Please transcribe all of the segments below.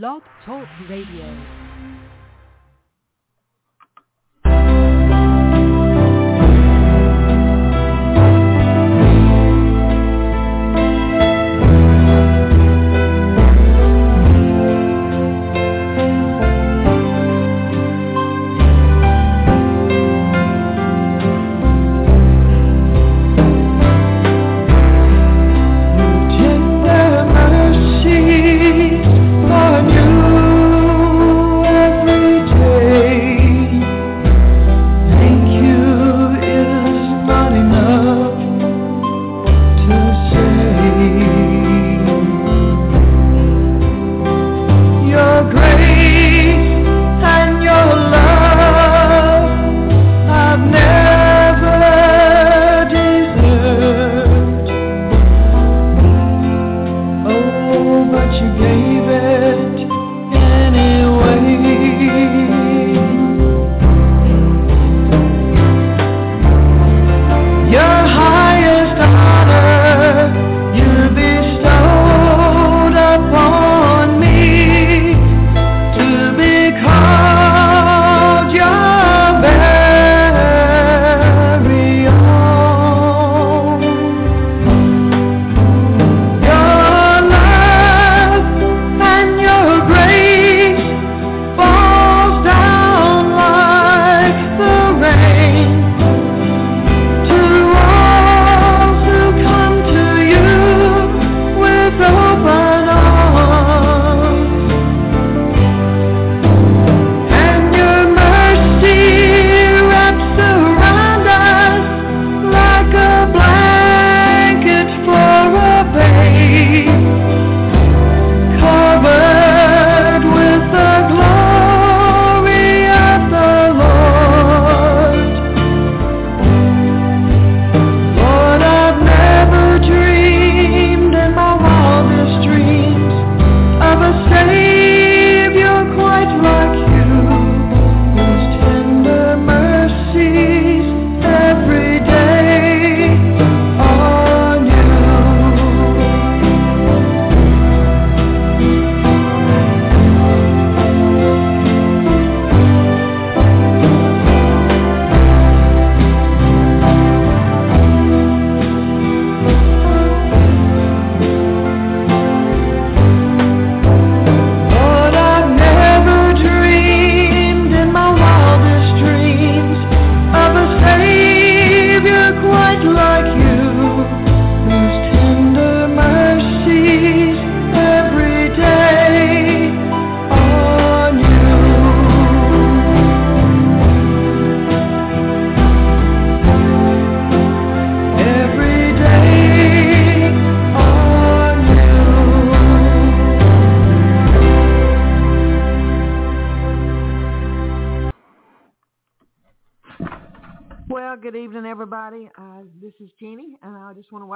Blog Talk Radio.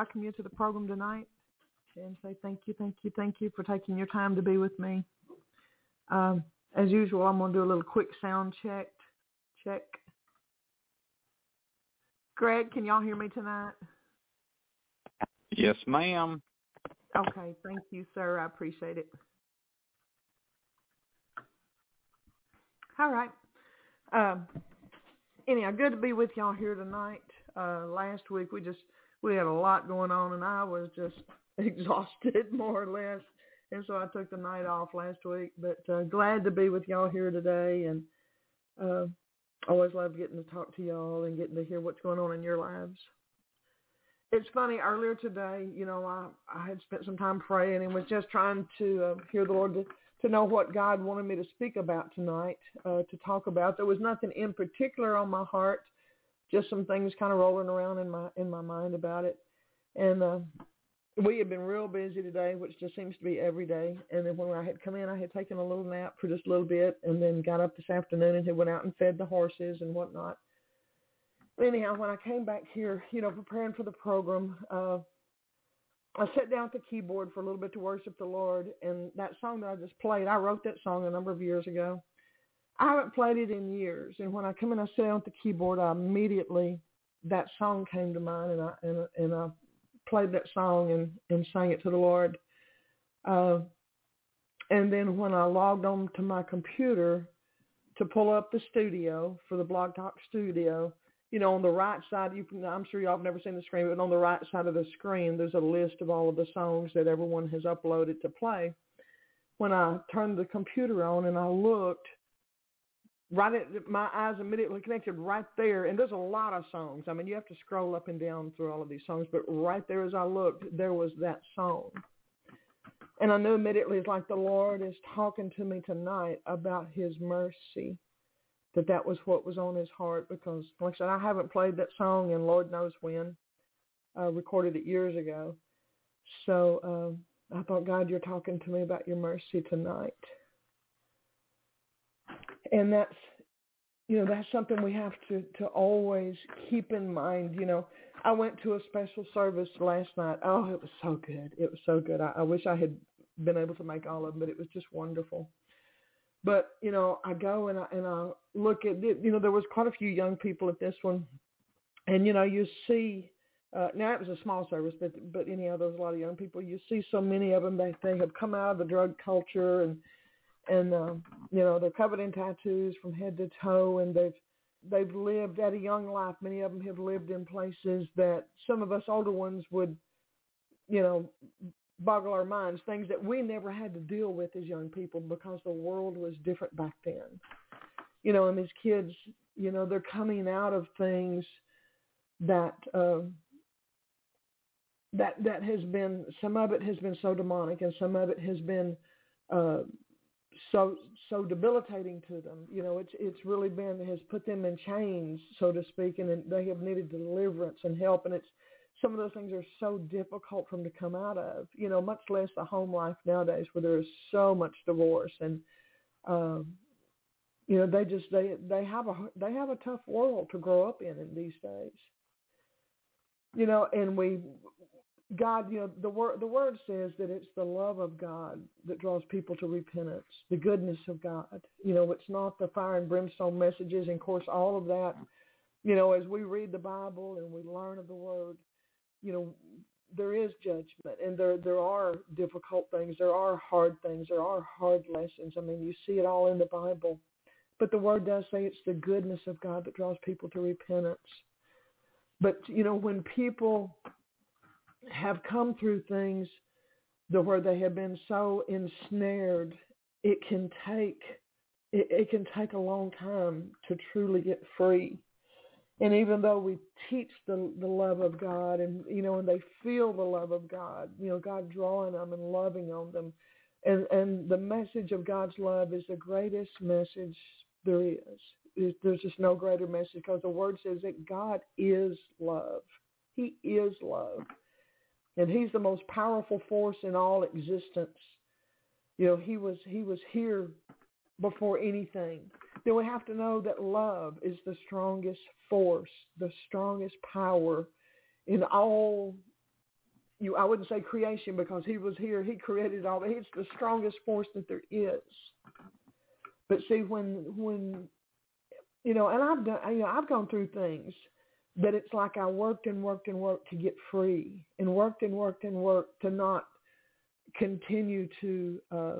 Welcome you to the program tonight and say thank you, thank you, thank you for taking your time to be with me. Um, as usual, I'm going to do a little quick sound check. Check. Greg, can y'all hear me tonight? Yes, ma'am. Okay, thank you, sir. I appreciate it. All right. Um, anyhow, good to be with y'all here tonight. Uh, last week we just we had a lot going on, and I was just exhausted more or less, and so I took the night off last week. But uh, glad to be with y'all here today, and uh, always love getting to talk to y'all and getting to hear what's going on in your lives. It's funny. Earlier today, you know, I I had spent some time praying and was just trying to uh, hear the Lord to to know what God wanted me to speak about tonight, uh, to talk about. There was nothing in particular on my heart, just some things kind of rolling around in my in my mind about it. And uh, we had been real busy today, which just seems to be every day. And then when I had come in, I had taken a little nap for just a little bit, and then got up this afternoon and had went out and fed the horses and whatnot. Anyhow, when I came back here, you know, preparing for the program, uh, I sat down at the keyboard for a little bit to worship the Lord, and that song that I just played, I wrote that song a number of years ago. I haven't played it in years, and when I come in, I sit at the keyboard, I immediately that song came to mind, and I and, and I played that song and and sang it to the Lord. Uh, and then when I logged on to my computer to pull up the studio for the Blog Talk Studio, you know, on the right side, you can, I'm sure y'all have never seen the screen, but on the right side of the screen, there's a list of all of the songs that everyone has uploaded to play. When I turned the computer on and I looked, right at my eyes immediately connected right there. And there's a lot of songs. I mean you have to scroll up and down through all of these songs but right there as i looked there was that song. And i knew immediately it's like the lord is talking to me tonight about his mercy that that was what was on his heart because like i said i haven't played that song and lord knows when i recorded it years ago. So um, i thought god you're talking to me about your mercy tonight and that's you know that's something we have to to always keep in mind you know. I went to a special service last night. Oh it was so good. It was so good. I, I wish i had been able to make all of them but it was just wonderful. But you know i go and i and i look at it you know there was quite a few young people at this one. And you know you see uh, now it was a small service, but but anyhow, there was a lot of young people. You see so many of them They they have come out of the drug culture and and uh, you know they're covered in tattoos from head to toe, and they've they've lived at a young life. Many of them have lived in places that some of us older ones would, you know, boggle our minds. Things that we never had to deal with as young people because the world was different back then. You know, and these kids, you know, they're coming out of things that. Uh, that that has been some of it has been so demonic and some of it has been uh, so so debilitating to them. You know, it's it's really been has put them in chains, so to speak, and they have needed deliverance and help. And it's some of those things are so difficult for them to come out of. You know, much less the home life nowadays, where there is so much divorce and. Um, you know, they just they they have a they have a tough world to grow up in in these days. You know, and we God, you know, the word the word says that it's the love of God that draws people to repentance, the goodness of God. You know, it's not the fire and brimstone messages, and of course, all of that. You know, as we read the Bible and we learn of the Word, you know, there is judgment, and there there are difficult things, there are hard things, there are hard lessons. I mean, you see it all in the Bible, but the Word does say it's the goodness of God that draws people to repentance. But you know, when people have come through things the, where they have been so ensnared, it can take it, it can take a long time to truly get free. And even though we teach the the love of God, and you know, and they feel the love of God, you know, God drawing them and loving on them, and and the message of God's love is the greatest message there is. There's just no greater message because the Word says that God is love. He is love and he's the most powerful force in all existence. You know, he was he was here before anything. Then we have to know that love is the strongest force, the strongest power in all you I wouldn't say creation because he was here, he created all He's the strongest force that there is. But see when when you know, and I've done you know, I've gone through things that it's like I worked and worked and worked to get free and worked and worked and worked to not continue to uh,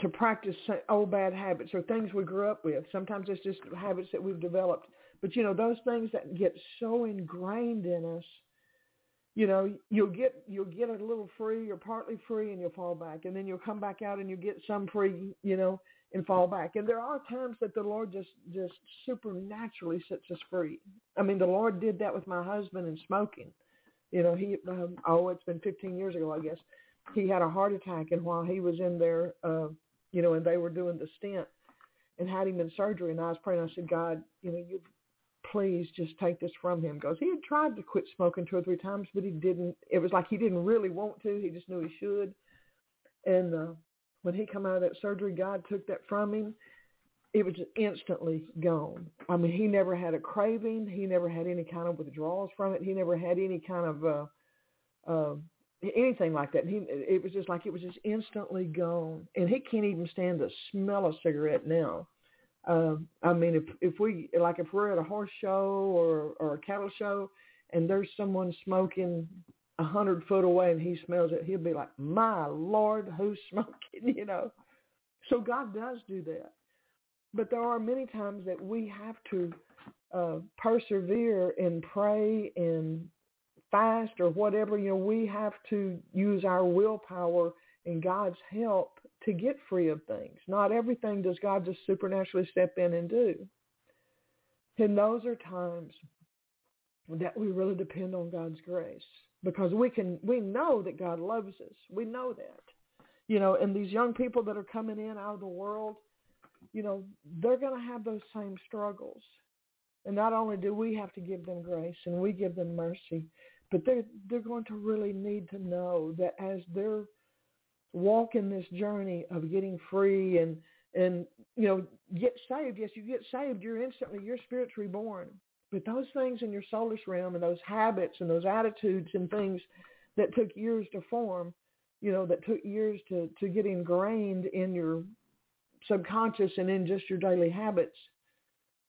to practice old bad habits or things we grew up with. Sometimes it's just habits that we've developed. But you know, those things that get so ingrained in us, you know, you'll get you'll get a little free or partly free and you'll fall back. And then you'll come back out and you get some free, you know, and fall back. And there are times that the Lord just just supernaturally sets us free. I mean, the Lord did that with my husband in smoking. You know, he um, oh, it's been 15 years ago, I guess. He had a heart attack, and while he was in there, uh, you know, and they were doing the stent and had him in surgery, and I was praying. I said, God, you know, you please just take this from him because he had tried to quit smoking two or three times, but he didn't. It was like he didn't really want to. He just knew he should. And uh, when he come out of that surgery, God took that from him. It was just instantly gone. I mean, he never had a craving. He never had any kind of withdrawals from it. He never had any kind of uh, uh, anything like that. And he, it was just like it was just instantly gone. And he can't even stand the smell of cigarette now. Uh, I mean, if if we like if we're at a horse show or or a cattle show, and there's someone smoking a hundred foot away and he smells it, he'll be like, "My Lord, who's smoking?" You know. So God does do that, but there are many times that we have to uh, persevere and pray and fast or whatever. You know, we have to use our willpower and God's help to get free of things. Not everything does God just supernaturally step in and do. And those are times that we really depend on God's grace because we can we know that God loves us. We know that. You know, and these young people that are coming in out of the world, you know, they're going to have those same struggles. And not only do we have to give them grace and we give them mercy, but they're they're going to really need to know that as they're walking this journey of getting free and and you know get saved yes you get saved you're instantly your spirit's reborn but those things in your soulless realm and those habits and those attitudes and things that took years to form you know that took years to to get ingrained in your subconscious and in just your daily habits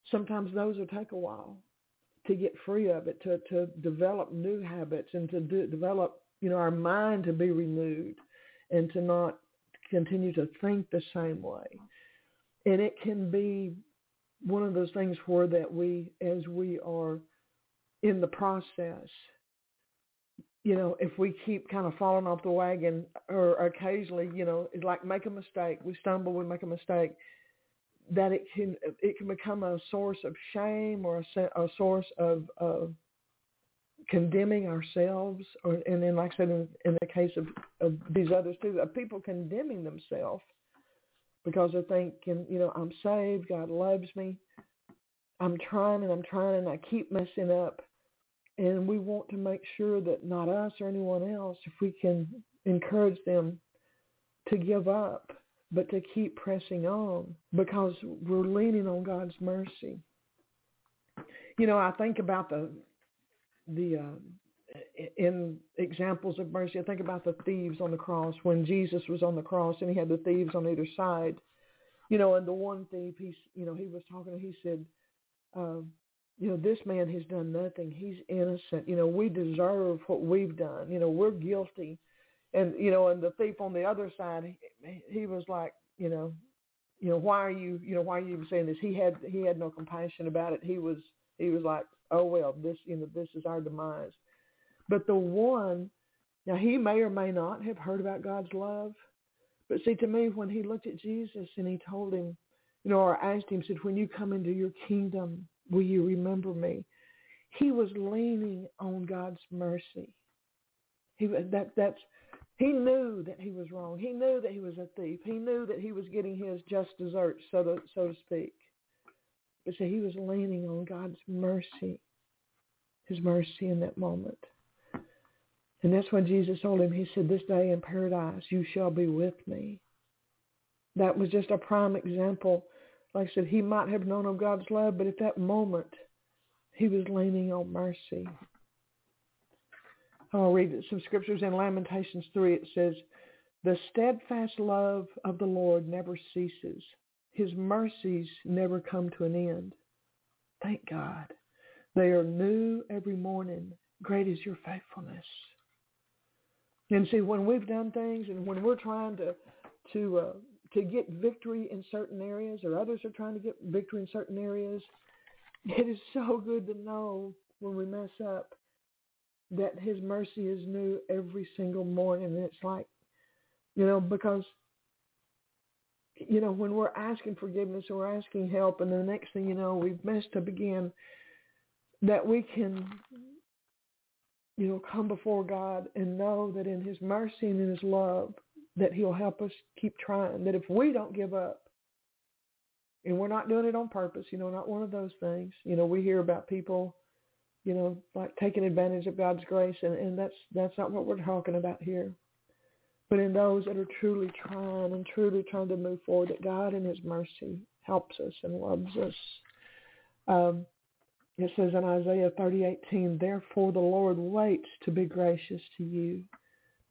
sometimes those will take a while to get free of it to to develop new habits and to do, develop you know our mind to be renewed and to not continue to think the same way. And it can be one of those things where that we, as we are in the process, you know, if we keep kind of falling off the wagon or occasionally, you know, it's like make a mistake, we stumble, we make a mistake, that it can it can become a source of shame or a, a source of, of condemning ourselves, or and then like I said, in, in the case of, of these others too, of people condemning themselves because they're thinking, you know, I'm saved, God loves me, I'm trying and I'm trying and I keep messing up, and we want to make sure that not us or anyone else, if we can encourage them to give up, but to keep pressing on because we're leaning on God's mercy. You know, I think about the the uh, in examples of mercy. I think about the thieves on the cross when Jesus was on the cross and he had the thieves on either side. You know, and the one thief, he's, you know, he was talking. He said, uh, you know, this man has done nothing. He's innocent. You know, we deserve what we've done. You know, we're guilty. And you know, and the thief on the other side, he, he was like, you know, you know, why are you, you know, why are you even saying this? He had he had no compassion about it. He was he was like, oh well, this you know this is our demise. But the one, now he may or may not have heard about God's love, but see to me when he looked at Jesus and he told him, you know, or asked him, said, when you come into your kingdom, will you remember me? He was leaning on God's mercy. He that that's he knew that he was wrong. He knew that he was a thief. He knew that he was getting his just desserts, so to so to speak. But see, he was leaning on God's mercy, his mercy in that moment. And that's when Jesus told him, he said, this day in paradise you shall be with me. That was just a prime example. Like I said, he might have known of God's love, but at that moment, he was leaning on mercy. I'll read some scriptures in Lamentations 3. It says, the steadfast love of the Lord never ceases. His mercies never come to an end. Thank God. They are new every morning. Great is your faithfulness. And see, when we've done things and when we're trying to to uh, to get victory in certain areas, or others are trying to get victory in certain areas, it is so good to know when we mess up that His mercy is new every single morning. And it's like, you know, because you know, when we're asking forgiveness or we're asking help, and the next thing you know, we've messed up again, that we can, you know, come before God and know that in his mercy and in his love, that he'll help us keep trying. That if we don't give up, and we're not doing it on purpose, you know, not one of those things. You know, we hear about people, you know, like taking advantage of God's grace, and, and that's that's not what we're talking about here but in those that are truly trying and truly trying to move forward, that God in his mercy helps us and loves us. Um, it says in Isaiah 30:18, therefore the Lord waits to be gracious to you.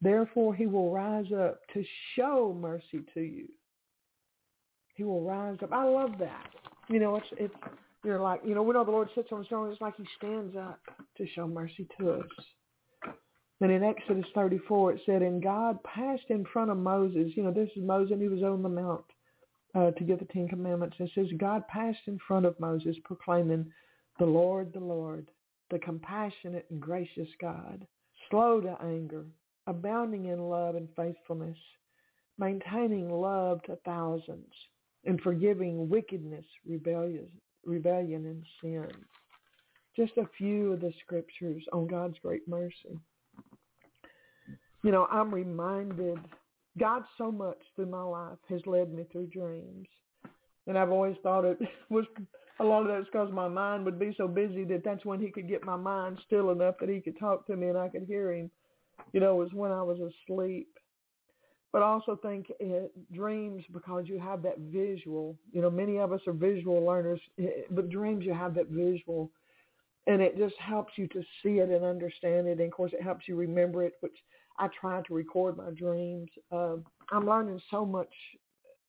Therefore he will rise up to show mercy to you. He will rise up. I love that. You know, it's it's you're like, you know, we know the Lord sits on his throne. It's like he stands up to show mercy to us. And in Exodus 34, it said, and God passed in front of Moses. You know, this is Moses, and he was on the mount uh, to give the Ten Commandments. It says, God passed in front of Moses, proclaiming, the Lord, the Lord, the compassionate and gracious God, slow to anger, abounding in love and faithfulness, maintaining love to thousands, and forgiving wickedness, rebellion, and sin. Just a few of the scriptures on God's great mercy. You know, I'm reminded God so much through my life has led me through dreams. And I've always thought it was a lot of that's because my mind would be so busy that that's when he could get my mind still enough that he could talk to me and I could hear him. You know, was when I was asleep. But I also think it, dreams because you have that visual. You know, many of us are visual learners, but dreams you have that visual, and it just helps you to see it and understand it. And of course, it helps you remember it, which I try to record my dreams. Uh, I'm learning so much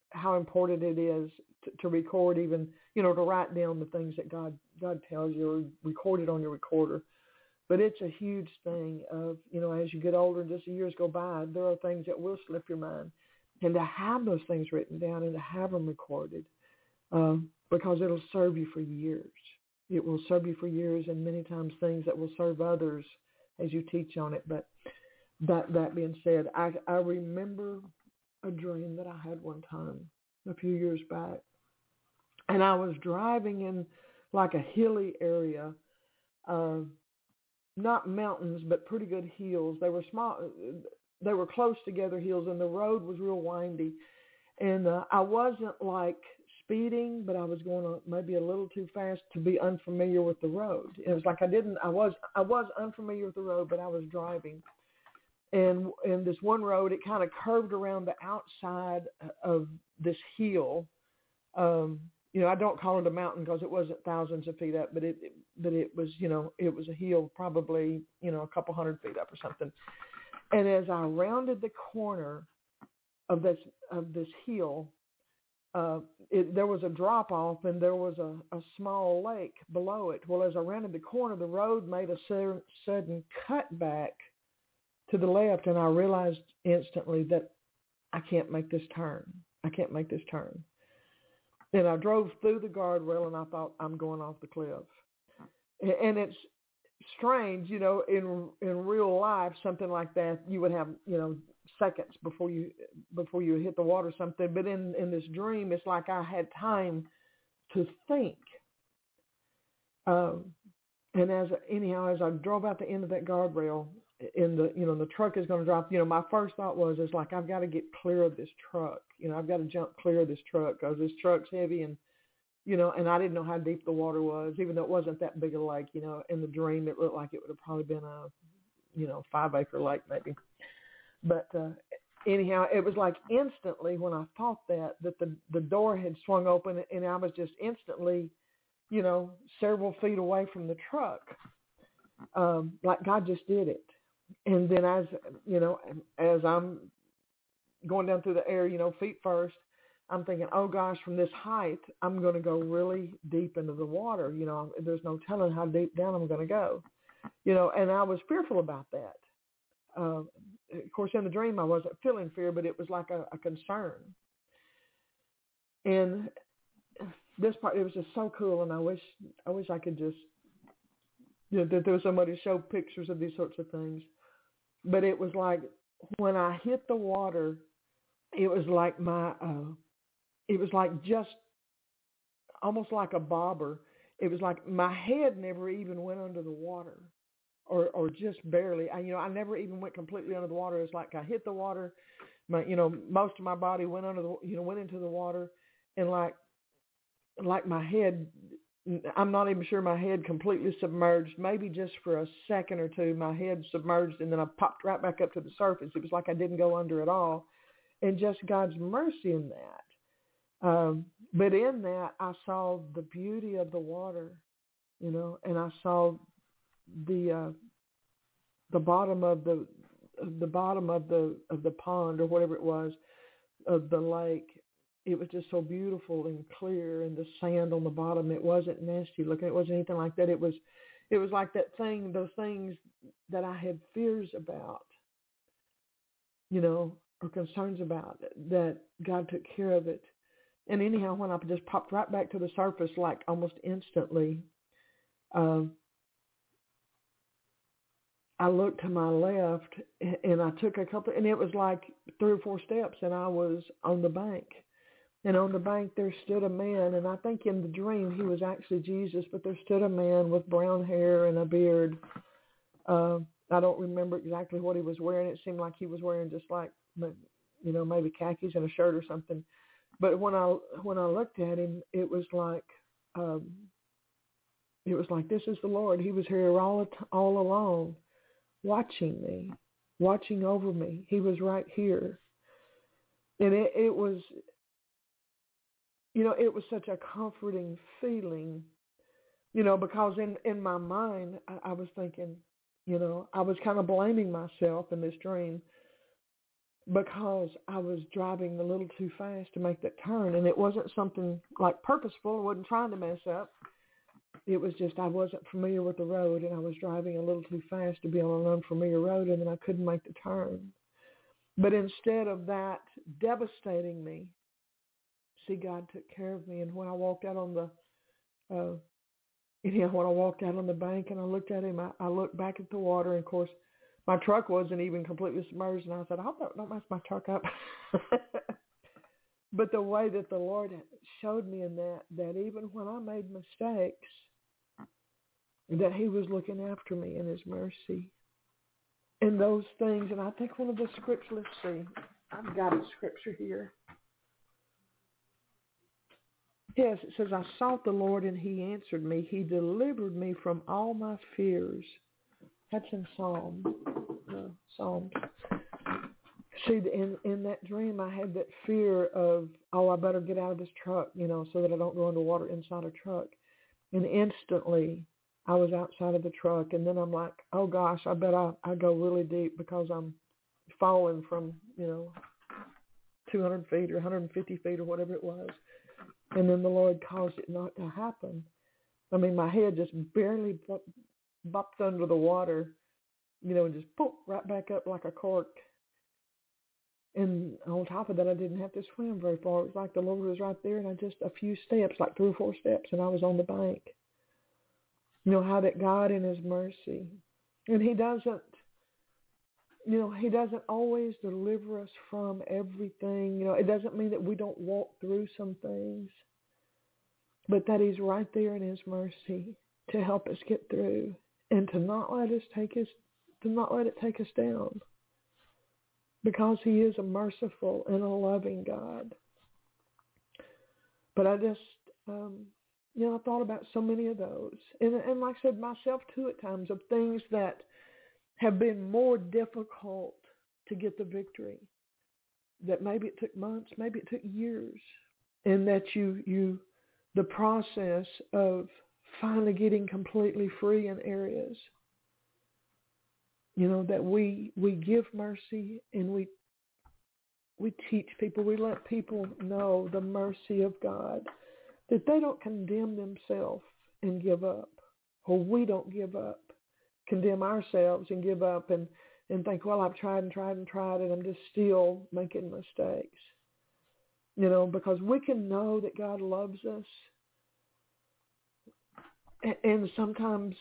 how important it is to, to record, even you know, to write down the things that God God tells you, or record it on your recorder. But it's a huge thing of, you know, as you get older and just the years go by, there are things that will slip your mind. And to have those things written down and to have them recorded, um, because it'll serve you for years. It will serve you for years and many times things that will serve others as you teach on it. But that, that being said, I, I remember a dream that I had one time a few years back. And I was driving in like a hilly area. Uh, not mountains, but pretty good hills. They were small. They were close together hills, and the road was real windy. And uh, I wasn't like speeding, but I was going maybe a little too fast to be unfamiliar with the road. It was like I didn't. I was. I was unfamiliar with the road, but I was driving. And in this one road, it kind of curved around the outside of this hill. Um, you know, I don't call it a mountain because it wasn't thousands of feet up, but it, but it was, you know, it was a hill probably, you know, a couple hundred feet up or something. And as I rounded the corner of this of this hill, uh, it, there was a drop off and there was a, a small lake below it. Well, as I rounded the corner, the road made a sudden cut back to the left, and I realized instantly that I can't make this turn. I can't make this turn. And I drove through the guardrail and I thought I'm going off the cliff. And it's strange, you know, in in real life, something like that, you would have, you know, seconds before you before you hit the water or something. But in in this dream, it's like I had time to think. Um, and as anyhow, as I drove out the end of that guardrail, in the you know the truck is going to drop. You know my first thought was is like i've got to get clear of this truck. You know i've got to jump clear of this truck because this truck's heavy and you know and i didn't know how deep the water was even though it wasn't that big a lake you know in the dream it looked like it would have probably been a you know five acre lake maybe. But uh anyhow it was like instantly when i thought that that the the door had swung open and i was just instantly you know several feet away from the truck. Um like god just did it and then as you know, as I'm going down through the air, you know, feet first, I'm thinking, oh gosh, from this height, I'm going to go really deep into the water. You know, there's no telling how deep down I'm going to go. You know, and I was fearful about that. Uh, of course, in the dream, I wasn't feeling fear, but it was like a, a concern. And this part, it was just so cool, and I wish, I wish I could just, you know, that there was somebody to show pictures of these sorts of things but it was like when I hit the water, it was like my, uh, it was like just almost like a bobber. It was like my head never even went under the water or, or just barely. I, you know, I never even went completely under the water. It's like I hit the water, my, you know, most of my body went under the, you know, went into the water and like, like my head I'm not even sure my head completely submerged. Maybe just for a second or two, my head submerged, and then I popped right back up to the surface. It was like I didn't go under at all, and just God's mercy in that. Um, but in that, I saw the beauty of the water, you know, and I saw the uh, the bottom of the the bottom of the of the pond or whatever it was of the lake it was just so beautiful and clear and the sand on the bottom it wasn't nasty looking it wasn't anything like that it was it was like that thing, those things that I had fears about, you know, or concerns about, that God took care of it. And anyhow, when I just popped right back to the surface, like almost instantly, uh, I looked to my left and I took a couple, and it was like three or four steps, and I was on the bank. And on the bank there stood a man, and I think in the dream he was actually Jesus, but there stood a man with brown hair and a beard. Uh, I don't remember exactly what he was wearing. It seemed like he was wearing just like, you know, maybe khakis and a shirt or something. But when I when I looked at him, it was like, um, it was like this is the Lord. He was here all all along watching me, watching over me. He was right here. And it, it was, you know, it was such a comforting feeling, you know, because in, in my mind, I, I was thinking, you know, I was kind of blaming myself in this dream because I was driving a little too fast to make that turn. And it wasn't something like purposeful. I wasn't trying to mess up it was just I wasn't familiar with the road and I was driving a little too fast to be on an unfamiliar road and then I couldn't make the turn. But instead of that devastating me, see God took care of me and when I walked out on the uh you when I walked out on the bank and I looked at him, I, I looked back at the water and of course my truck wasn't even completely submerged and I said, I hope that don't mess my truck up. but the way that the Lord showed me in that, that even when I made mistakes, that he was looking after me in his mercy. And those things, and I think one of the scriptures, let's see, I've got a scripture here. Yes, it says, I sought the Lord and he answered me. He delivered me from all my fears. That's in Psalm, uh, Psalms. See, in in that dream, I had that fear of, oh, I better get out of this truck, you know, so that I don't go underwater inside a truck. And instantly, I was outside of the truck, and then I'm like, oh gosh, I bet I I go really deep because I'm falling from you know 200 feet or 150 feet or whatever it was, and then the Lord caused it not to happen. I mean, my head just barely bumped under the water, you know, and just poof right back up like a cork. And on top of that, I didn't have to swim very far. It was like the Lord was right there, and I just a few steps, like three or four steps, and I was on the bank. You know, how that God in his mercy, and he doesn't, you know, he doesn't always deliver us from everything. You know, it doesn't mean that we don't walk through some things, but that he's right there in his mercy to help us get through and to not let us take us, to not let it take us down because he is a merciful and a loving God. But I just, um, you know, I thought about so many of those. And, and like I said, myself too at times of things that have been more difficult to get the victory. That maybe it took months, maybe it took years. And that you, you, the process of finally getting completely free in areas. You know, that we, we give mercy and we we teach people, we let people know the mercy of God that they don't condemn themselves and give up, or we don't give up, condemn ourselves and give up and, and think, well, I've tried and tried and tried and I'm just still making mistakes. You know, because we can know that God loves us. And, sometimes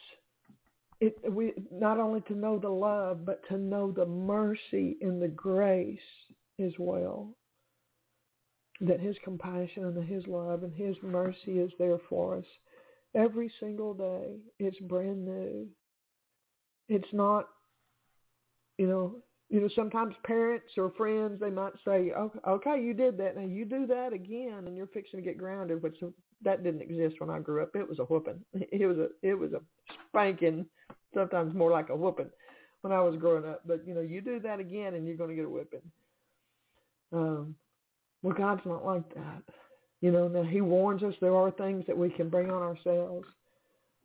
it, we not only to know the love, but to know the mercy and the grace as well that his compassion and his love and his mercy is there for us every single day. It's brand new. It's not, you know, you know, sometimes parents or friends, they might say, okay, okay, you did that. Now you do that again and you're fixing to get grounded, which that didn't exist when I grew up. It was a whooping. It was a, it was a spanking, sometimes more like a whooping when I was growing up. But, you know, you do that again and you're going to get a whipping. Um, well, God's not like that. You know, now he warns us there are things that we can bring on ourselves,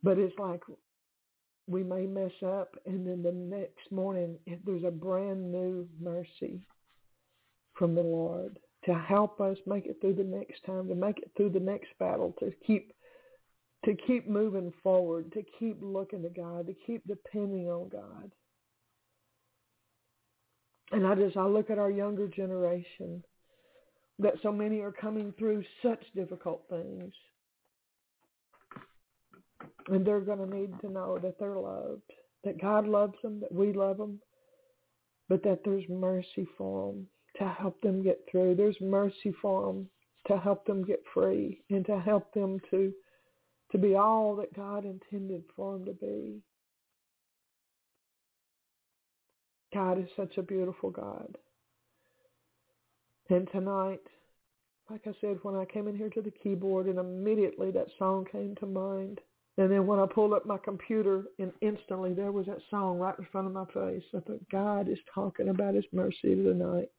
but it's like we may mess up and then the next morning there's a brand new mercy from the Lord to help us make it through the next time, to make it through the next battle, to keep to keep moving forward, to keep looking to God, to keep depending on God. And I just, I look at our younger generation that so many are coming through such difficult things. And they're going to need to know that they're loved, that God loves them, that we love them, but that there's mercy for them to help them get through. There's mercy for them to help them get free and to help them to to be all that God intended for them to be. God is such a beautiful God. And tonight, like I said, when I came in here to the keyboard and immediately that song came to mind. And then when I pulled up my computer and instantly there was that song right in front of my face. I thought, God is talking about his mercy tonight.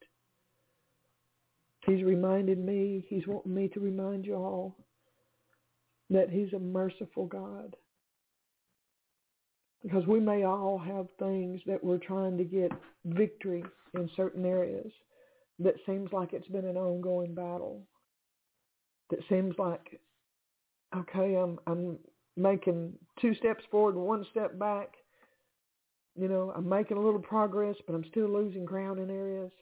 He's reminded me, he's wanting me to remind you all that he's a merciful God. Because we may all have things that we're trying to get victory in certain areas that seems like it's been an ongoing battle. That seems like, okay, I'm I'm making two steps forward and one step back. You know, I'm making a little progress, but I'm still losing ground in areas.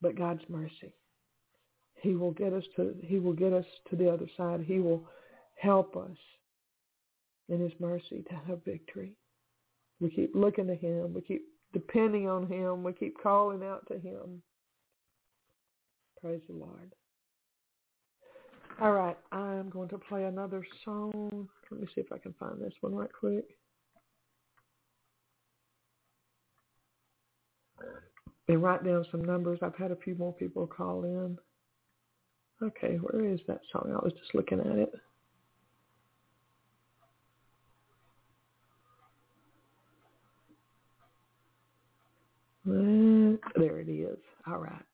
But God's mercy. He will get us to he will get us to the other side. He will help us in his mercy to have victory. We keep looking to him. We keep depending on him. We keep calling out to him. Praise the Lord. All right, I'm going to play another song. Let me see if I can find this one right quick. And write down some numbers. I've had a few more people call in. Okay, where is that song? I was just looking at it. There it is. All right.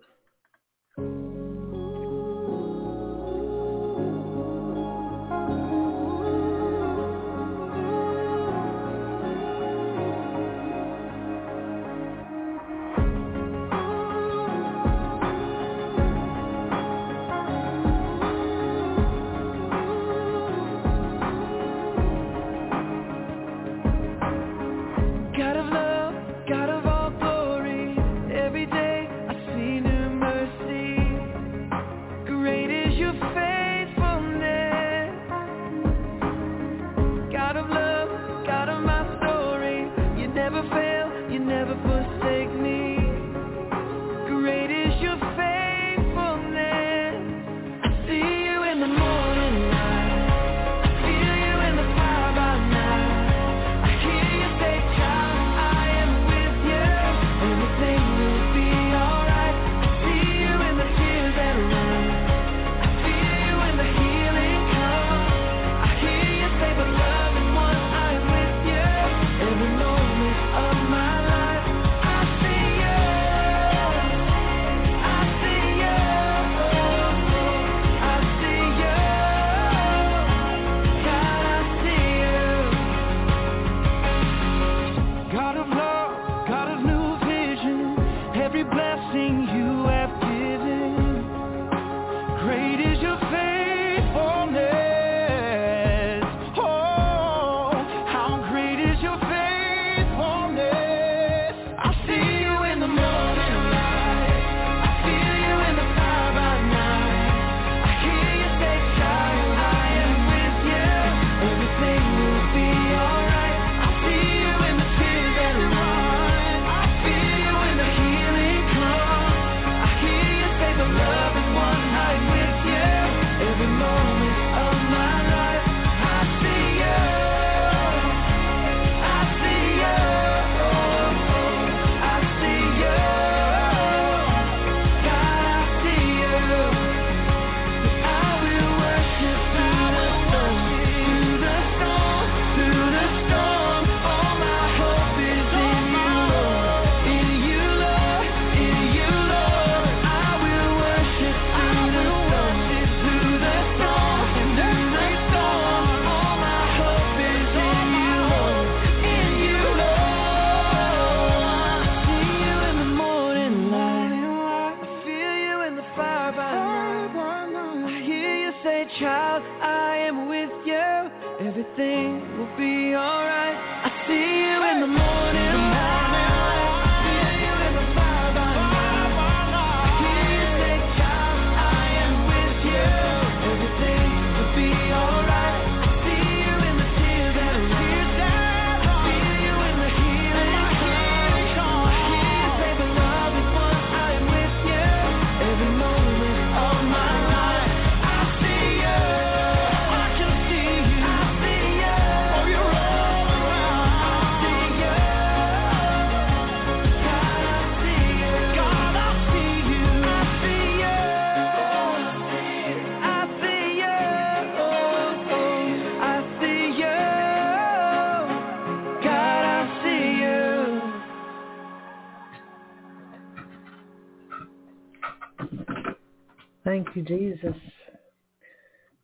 Thank you, Jesus.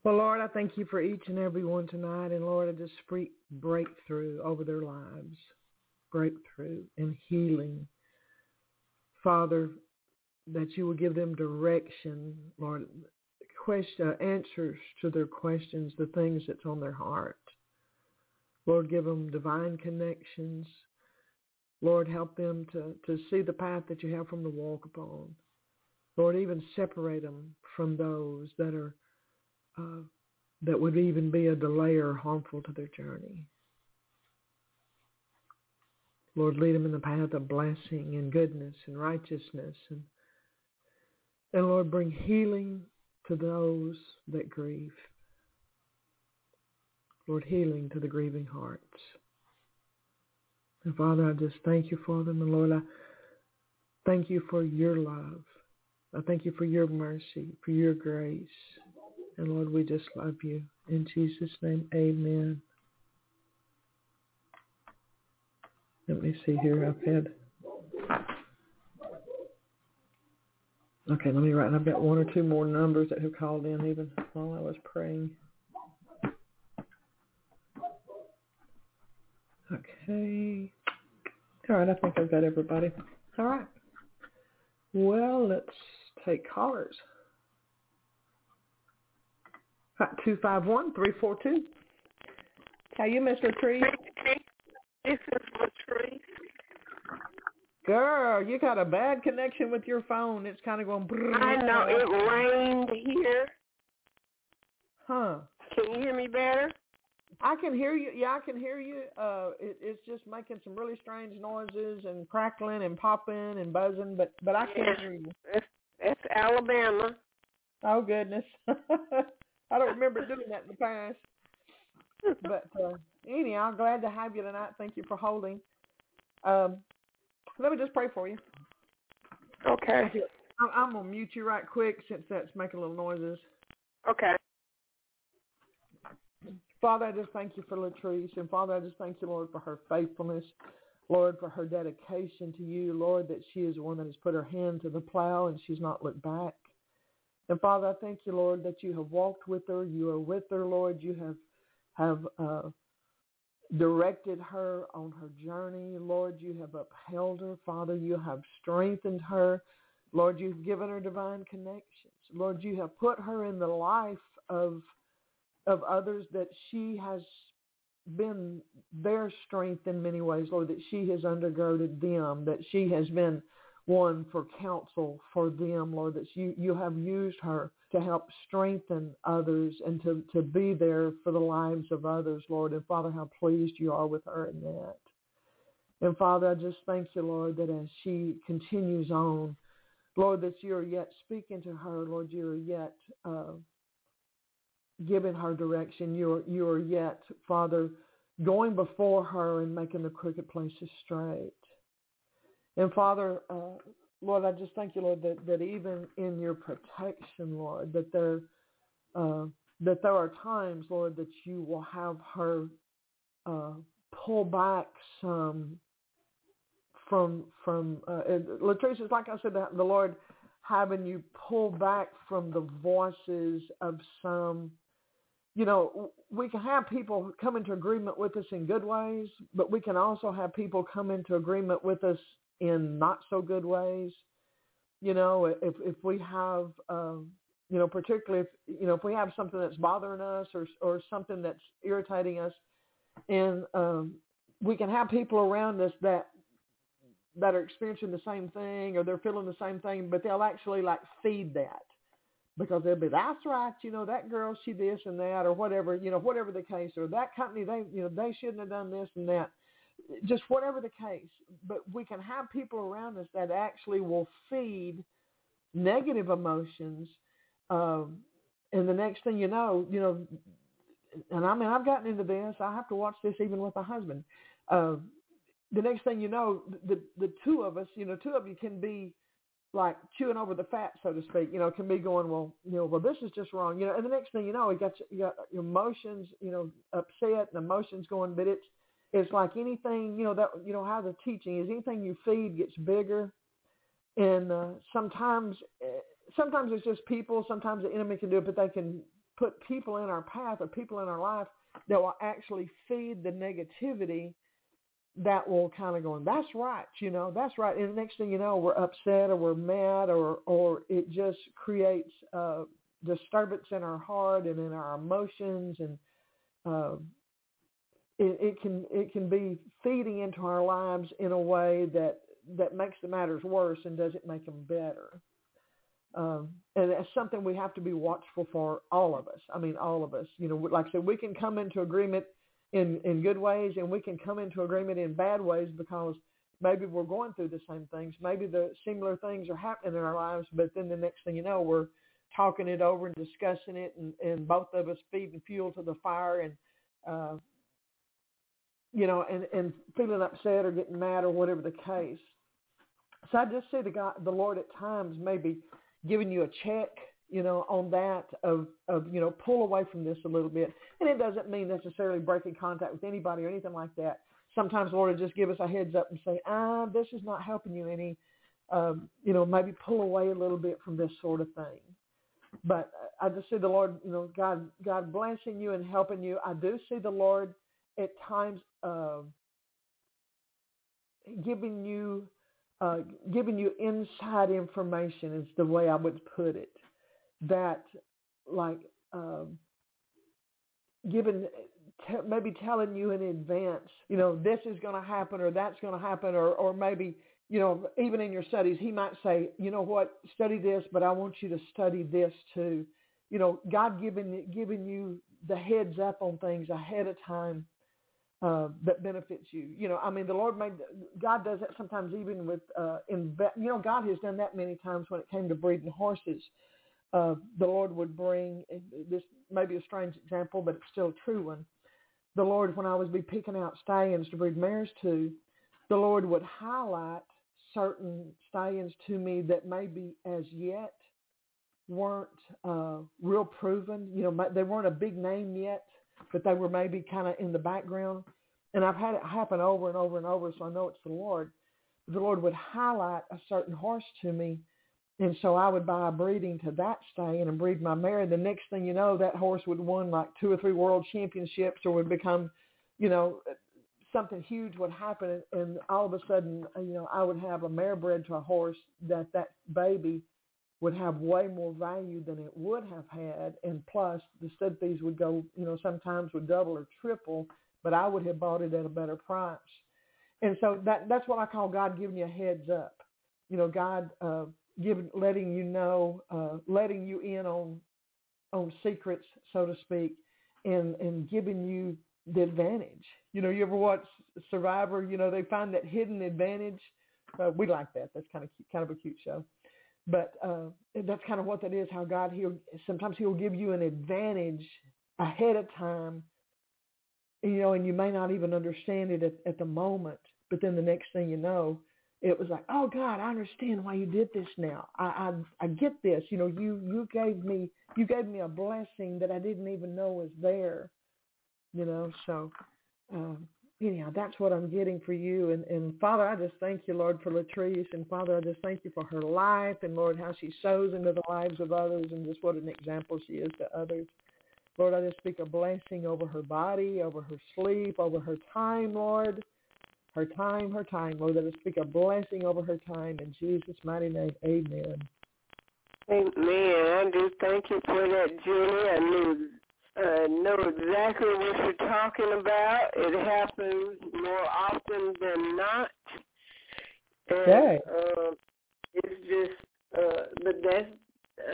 Well, Lord, I thank you for each and every one tonight. And Lord, I just breakthrough over their lives, breakthrough and healing. Father, that you will give them direction, Lord, question, uh, answers to their questions, the things that's on their heart. Lord, give them divine connections. Lord, help them to, to see the path that you have for them to walk upon. Lord, even separate them from those that are uh, that would even be a delay or harmful to their journey. Lord, lead them in the path of blessing and goodness and righteousness, and and Lord, bring healing to those that grieve. Lord, healing to the grieving hearts. And Father, I just thank you for them, and Lord, I thank you for your love. I thank you for your mercy, for your grace. And Lord, we just love you. In Jesus' name, amen. Let me see here. I've had... Okay, let me write. I've got one or two more numbers that have called in even while I was praying. Okay. All right, I think I've got everybody. All right. Well, let's take callers. Two five one three four two. How you, Miss Latrice? This is Latrice. Girl, you got a bad connection with your phone. It's kind of going. I know it rained here. Huh? Can you hear me better? I can hear you. Yeah, I can hear you. Uh, it, it's just making some really strange noises and crackling and popping and buzzing, but but I can Yeah. hear you. It's, it's Alabama. Oh goodness, I don't remember doing that in the past. But uh, anyhow, I'm glad to have you tonight. Thank you for holding. Um, let me just pray for you. Okay. I'm, I'm gonna mute you right quick since that's making little noises. Okay. Father, I just thank you for Latrice, and Father, I just thank you, Lord, for her faithfulness, Lord, for her dedication to you, Lord, that she is a one that has put her hand to the plow and she's not looked back. And Father, I thank you, Lord, that you have walked with her, you are with her, Lord, you have have uh, directed her on her journey, Lord, you have upheld her, Father, you have strengthened her, Lord, you've given her divine connections, Lord, you have put her in the life of of others that she has been their strength in many ways, Lord, that she has undergirded them, that she has been one for counsel for them, Lord, that you, you have used her to help strengthen others and to, to be there for the lives of others, Lord. And Father, how pleased you are with her in that. And Father, I just thank you, Lord, that as she continues on, Lord, that you are yet speaking to her, Lord, you are yet uh, giving her direction. You're you're yet, Father, going before her and making the crooked places straight. And Father, uh, Lord, I just thank you, Lord, that, that even in your protection, Lord, that there uh, that there are times, Lord, that you will have her uh, pull back some from from uh, Latrice, like I said, the Lord having you pull back from the voices of some you know, we can have people come into agreement with us in good ways, but we can also have people come into agreement with us in not so good ways. You know, if if we have, um, you know, particularly if you know if we have something that's bothering us or or something that's irritating us, and um, we can have people around us that that are experiencing the same thing or they're feeling the same thing, but they'll actually like feed that because they'll be, that's right, you know, that girl, she this and that or whatever, you know, whatever the case, or that company, they, you know, they shouldn't have done this and that. Just whatever the case. But we can have people around us that actually will feed negative emotions. Um, and the next thing you know, you know, and I mean, I've gotten into this. I have to watch this even with my husband. Uh, the next thing you know, the the two of us, you know, two of you can be like chewing over the fat, so to speak. You know, can be going, well, you know, well, this is just wrong. You know, and the next thing you know, you got you got your emotions, you know, upset and emotions going. But it's it's like anything, you know, that you know how the teaching is. Anything you feed gets bigger, and uh, sometimes eh, sometimes it's just people. Sometimes the enemy can do it, but they can put people in our path or people in our life that will actually feed the negativity that will kind of go, that's right, you know, that's right. And the next thing you know, we're upset or we're mad or, or it just creates uh, disturbance in our heart and in our emotions. And uh, it, it can, it can be feeding into our lives in a way that, that makes the matters worse and doesn't make them better. Um, and that's something we have to be watchful for all of us. I mean, all of us, you know, like I said, we can come into agreement in, in good ways and we can come into agreement in bad ways because maybe we're going through the same things. Maybe the similar things are happening in our lives, but then the next thing you know, we're talking it over and discussing it and, and both of us feeding fuel to the fire and, uh, you know, and, and feeling upset or getting mad or whatever the case. So I just see the God, the Lord at times maybe giving you a check you know, on that of, of, you know, pull away from this a little bit. And it doesn't mean necessarily breaking contact with anybody or anything like that. Sometimes Lord will just give us a heads up and say, ah, this is not helping you any, um, you know, maybe pull away a little bit from this sort of thing. But I just see the Lord, you know, God, God blessing you and helping you. I do see the Lord at times uh, giving you, uh, giving you inside information is the way I would put it that like um, given t- maybe telling you in advance, you know, this is going to happen or that's going to happen or or maybe you know even in your studies he might say, you know what, study this, but I want you to study this too. You know, God giving giving you the heads up on things ahead of time uh, that benefits you. You know, I mean, the Lord made God does that sometimes even with uh, in you know God has done that many times when it came to breeding horses uh, the Lord would bring, this may be a strange example, but it's still a true one. The Lord, when I was be picking out stallions to breed mares to, the Lord would highlight certain stallions to me that maybe as yet weren't uh, real proven. You know, they weren't a big name yet, but they were maybe kind of in the background. And I've had it happen over and over and over, so I know it's the Lord. The Lord would highlight a certain horse to me and so I would buy a breeding to that stallion and breed my mare. And the next thing you know, that horse would win like two or three world championships or would become, you know, something huge would happen. And all of a sudden, you know, I would have a mare bred to a horse that that baby would have way more value than it would have had. And plus the stud fees would go, you know, sometimes would double or triple, but I would have bought it at a better price. And so that that's what I call God giving you a heads up. You know, God, uh, giving, letting you know, uh, letting you in on on secrets, so to speak, and and giving you the advantage. You know, you ever watch Survivor? You know, they find that hidden advantage. Uh, we like that. That's kind of cute, kind of a cute show. But uh, that's kind of what that is. How God he'll sometimes he'll give you an advantage ahead of time. You know, and you may not even understand it at, at the moment, but then the next thing you know, it was like, oh God, I understand why you did this now. I, I I get this. You know, you you gave me you gave me a blessing that I didn't even know was there. You know, so um, anyhow, that's what I'm getting for you. And and Father, I just thank you, Lord, for Latrice, and Father, I just thank you for her life, and Lord, how she sows into the lives of others, and just what an example she is to others. Lord, I just speak a blessing over her body, over her sleep, over her time, Lord her time, her time. Lord, let us speak a blessing over her time. In Jesus' mighty name, amen. Amen. I do thank you for that, Jenny. I knew uh, know exactly what you're talking about. It happens more often than not. And, Okay. uh, it's just, uh, but that's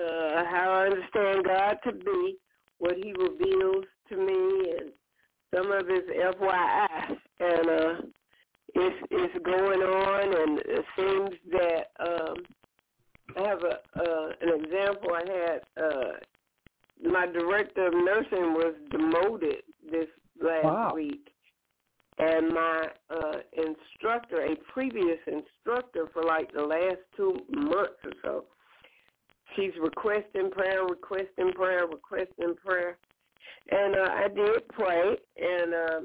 uh, how I understand God to be, what He reveals to me, and some of it's FYI, and uh, it's it's going on, and it seems that um, I have a uh, an example. I had uh, my director of nursing was demoted this last Wow. week, and my uh, instructor, a previous instructor for like the last two months or so, she's requesting prayer, requesting prayer, requesting prayer, and uh, I did pray, and uh,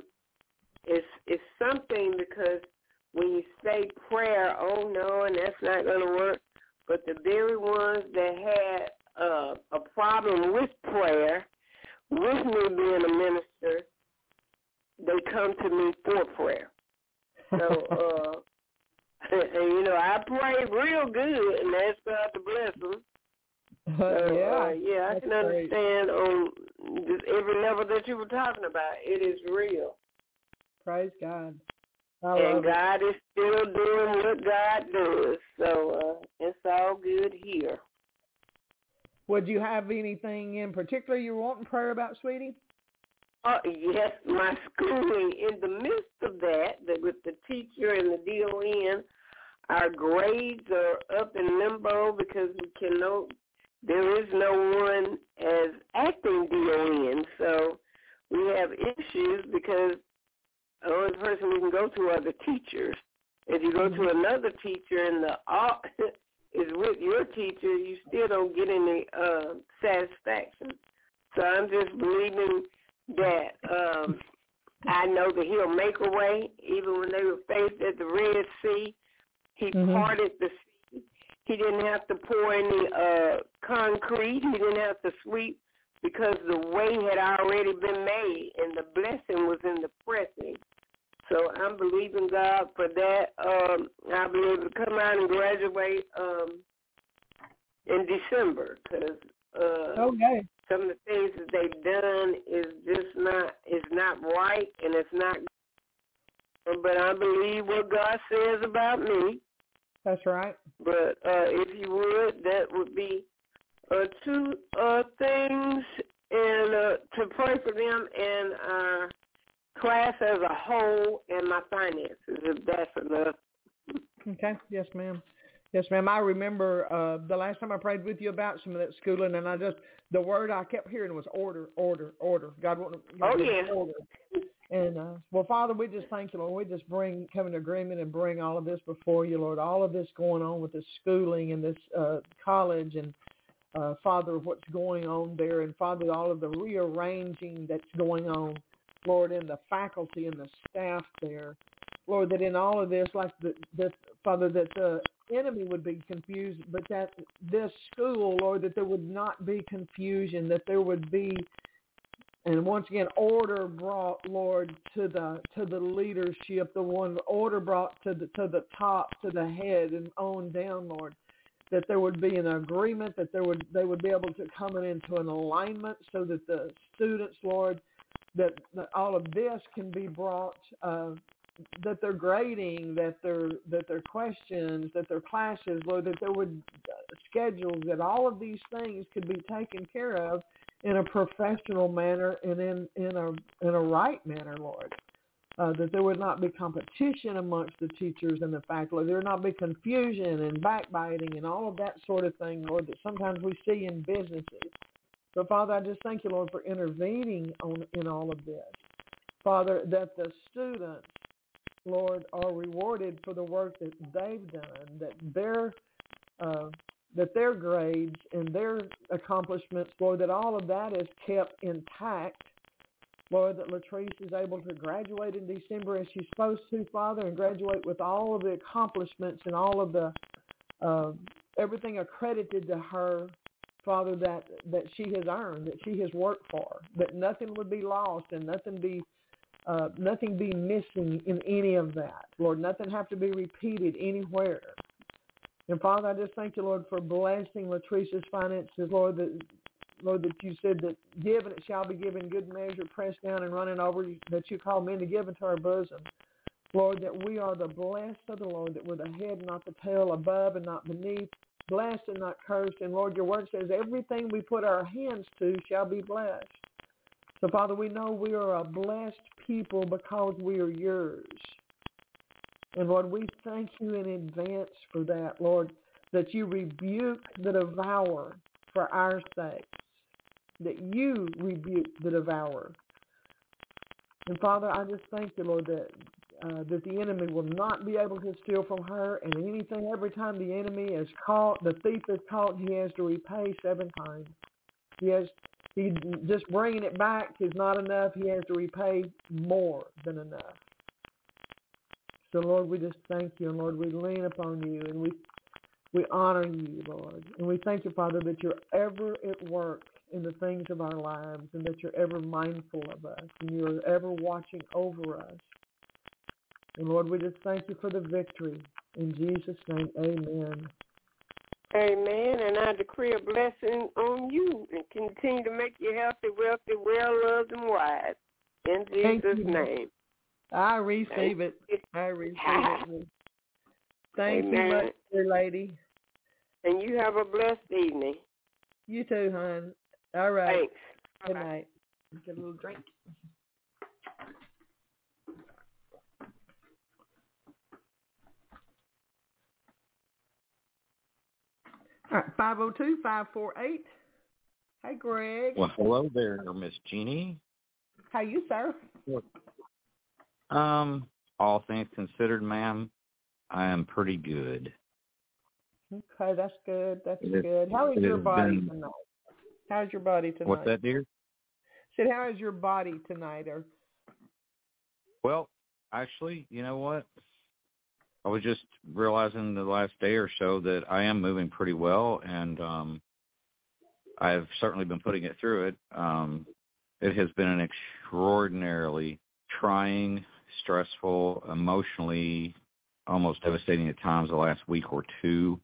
it's it's something because when you say prayer, oh no, and that's not going to work. But the very ones that had uh, a problem with prayer, with me being a minister, they come to me for prayer. So, uh, and, you know, I pray real good and ask God to bless them. So, yeah. uh, yeah, I that's can great. understand on just every level that you were talking about. It is real. Praise God. And. God is still doing what God does. So uh, it's all good here. Would you have anything in particular you're wanting prayer about, sweetie? Oh yes, my schooling. In the midst of that, that with the teacher and the DON, our grades are up in limbo because we can no, there is no one as acting DON. So we have issues because the only person we can go to are the teachers. If you go to another teacher and the au- is with your teacher, you still don't get any uh, satisfaction. So I'm just believing that um, I know that he'll make a way. Even when they were faced at the Red Sea, he Mhm. parted the sea. He didn't have to pour any uh, concrete. He didn't have to sweep because the way had already been made, and the blessing was in the pressing. So I'm believing God for that. Um, I'll be able to come out and graduate um, in December because uh, Okay. some of the things that they've done is just not is not right and it's not. But I believe what God says about me. That's right. But uh, if you would, that would be uh, two uh, things, and uh, to pray for them and our class as a whole and my finances, if that's enough. Okay. Yes, ma'am. Yes, ma'am. I remember uh, the last time I prayed with you about some of that schooling, and I just the word I kept hearing was order, order, order. God wanted Oh, yeah. order. And uh, well, Father, we just thank you, Lord. We just bring come in agreement and bring all of this before you, Lord. All of this going on with this schooling and this uh, college, and uh, Father, what's going on there, and Father, all of the rearranging that's going on, Lord, in the faculty and the staff there. Lord, that in all of this, like the, Father, that the enemy would be confused, but that this school, Lord, that there would not be confusion, that there would be, and once again, order brought, Lord, to the to the leadership, the one order brought to the to the top, to the head, and on down, Lord. That there would be an agreement, that there would they would be able to come into an alignment, so that the students, Lord, that, that all of this can be brought uh, that their grading, that their that their questions, that their classes, Lord, that there would uh, schedules, that all of these things could be taken care of in a professional manner and in in a in a right manner, Lord. Uh, that there would not be competition amongst the teachers and the faculty. There would not be confusion and backbiting and all of that sort of thing, Lord, that sometimes we see in businesses. So, Father, I just thank you, Lord, for intervening on in all of this. Father, that the students Lord, are rewarded for the work that they've done, that their uh, that their grades and their accomplishments, Lord, that all of that is kept intact. Lord, that Latrice is able to graduate in December as she's supposed to, Father, and graduate with all of the accomplishments and all of the uh, everything accredited to her, Father, that that she has earned, that she has worked for, that nothing would be lost and nothing be uh, nothing be missing in any of that. Lord, nothing have to be repeated anywhere. And Father, I just thank you, Lord, for blessing Latrice's finances, Lord, that Lord, that you said that given it shall be given good measure, pressed down and running over, that you call men to give into our bosom. Lord, that we are the blessed of the Lord, that we're the head, not the tail, above and not beneath, blessed and not cursed. And Lord, your word says everything we put our hands to shall be blessed. So, Father, we know we are a blessed people because we are yours. And Lord, we thank you in advance for that, Lord, that you rebuke the devourer for our sake, that you rebuke the devourer. And Father, I just thank you, Lord, that uh, that the enemy will not be able to steal from her, and anything every time the enemy is caught, the thief is caught, he has to repay seven times. He has he just bringing it back is not enough. He has to repay more than enough. So Lord, we just thank you, and Lord, we lean upon you, and we we honor you, Lord, and we thank you, Father, that you're ever at work in the things of our lives, and that you're ever mindful of us, and you're ever watching over us. And Lord, we just thank you for the victory. In Jesus' name, amen. Amen. And I decree a blessing on you and continue to make you healthy, wealthy, well loved, and wise. In Jesus' name. I receive it. I receive it. Thank Amen. you much, dear lady. And you have a blessed evening. You too, hon. All right. Thanks. Good Bye-bye. night. Get a little drink. All right, 502 548. Hey, Greg. Well, hello there, Miss Jeanie. How you, sir? Um, all things considered, ma'am, I am pretty good. Okay, that's good. That's it good. How is your body been... tonight? How's your body tonight? What's that, dear? said, how is your body tonight? Or well, actually, you know what? I was just realizing the last day or so that I am moving pretty well, and um, I've certainly been putting it through it. Um, it has been an extraordinarily trying, stressful, emotionally almost devastating at times the last week or two.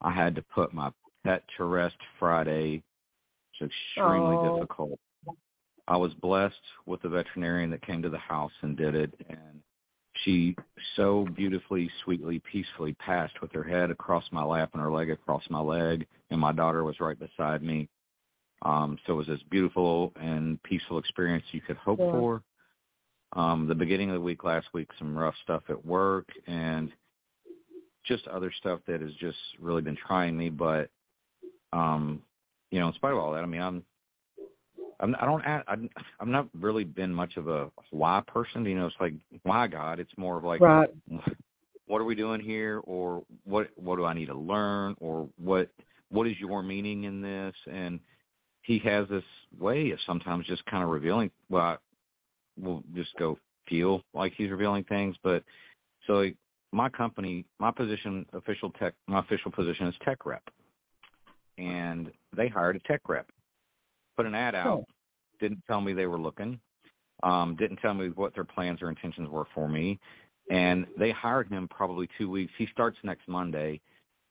I had to put my pet to rest Friday. It's extremely oh. difficult. I was blessed with a veterinarian that came to the house and did it, and she so beautifully, sweetly, peacefully passed with her head across my lap and her leg across my leg, and my daughter was right beside me. Um, so it was as beautiful and peaceful experience you could hope yeah. for. Um, the beginning of the week last week, some rough stuff at work and just other stuff that has just really been trying me. But um, you know, in spite of all that, I mean, I'm I'm, I don't. I'm, I'm not really been much of a why person. You know, it's like why God. It's more of like, right. what are we doing here, or what what do I need to learn, or what what is your meaning in this? And He has this way of sometimes just kind of revealing. Well, I, we'll just go feel like He's revealing things, but so like, my company, my position, official tech, my official position is tech rep, and they hired a tech rep put an ad out. Didn't tell me they were looking. Um, didn't tell me what their plans or intentions were for me. And they hired him probably two weeks. He starts next Monday.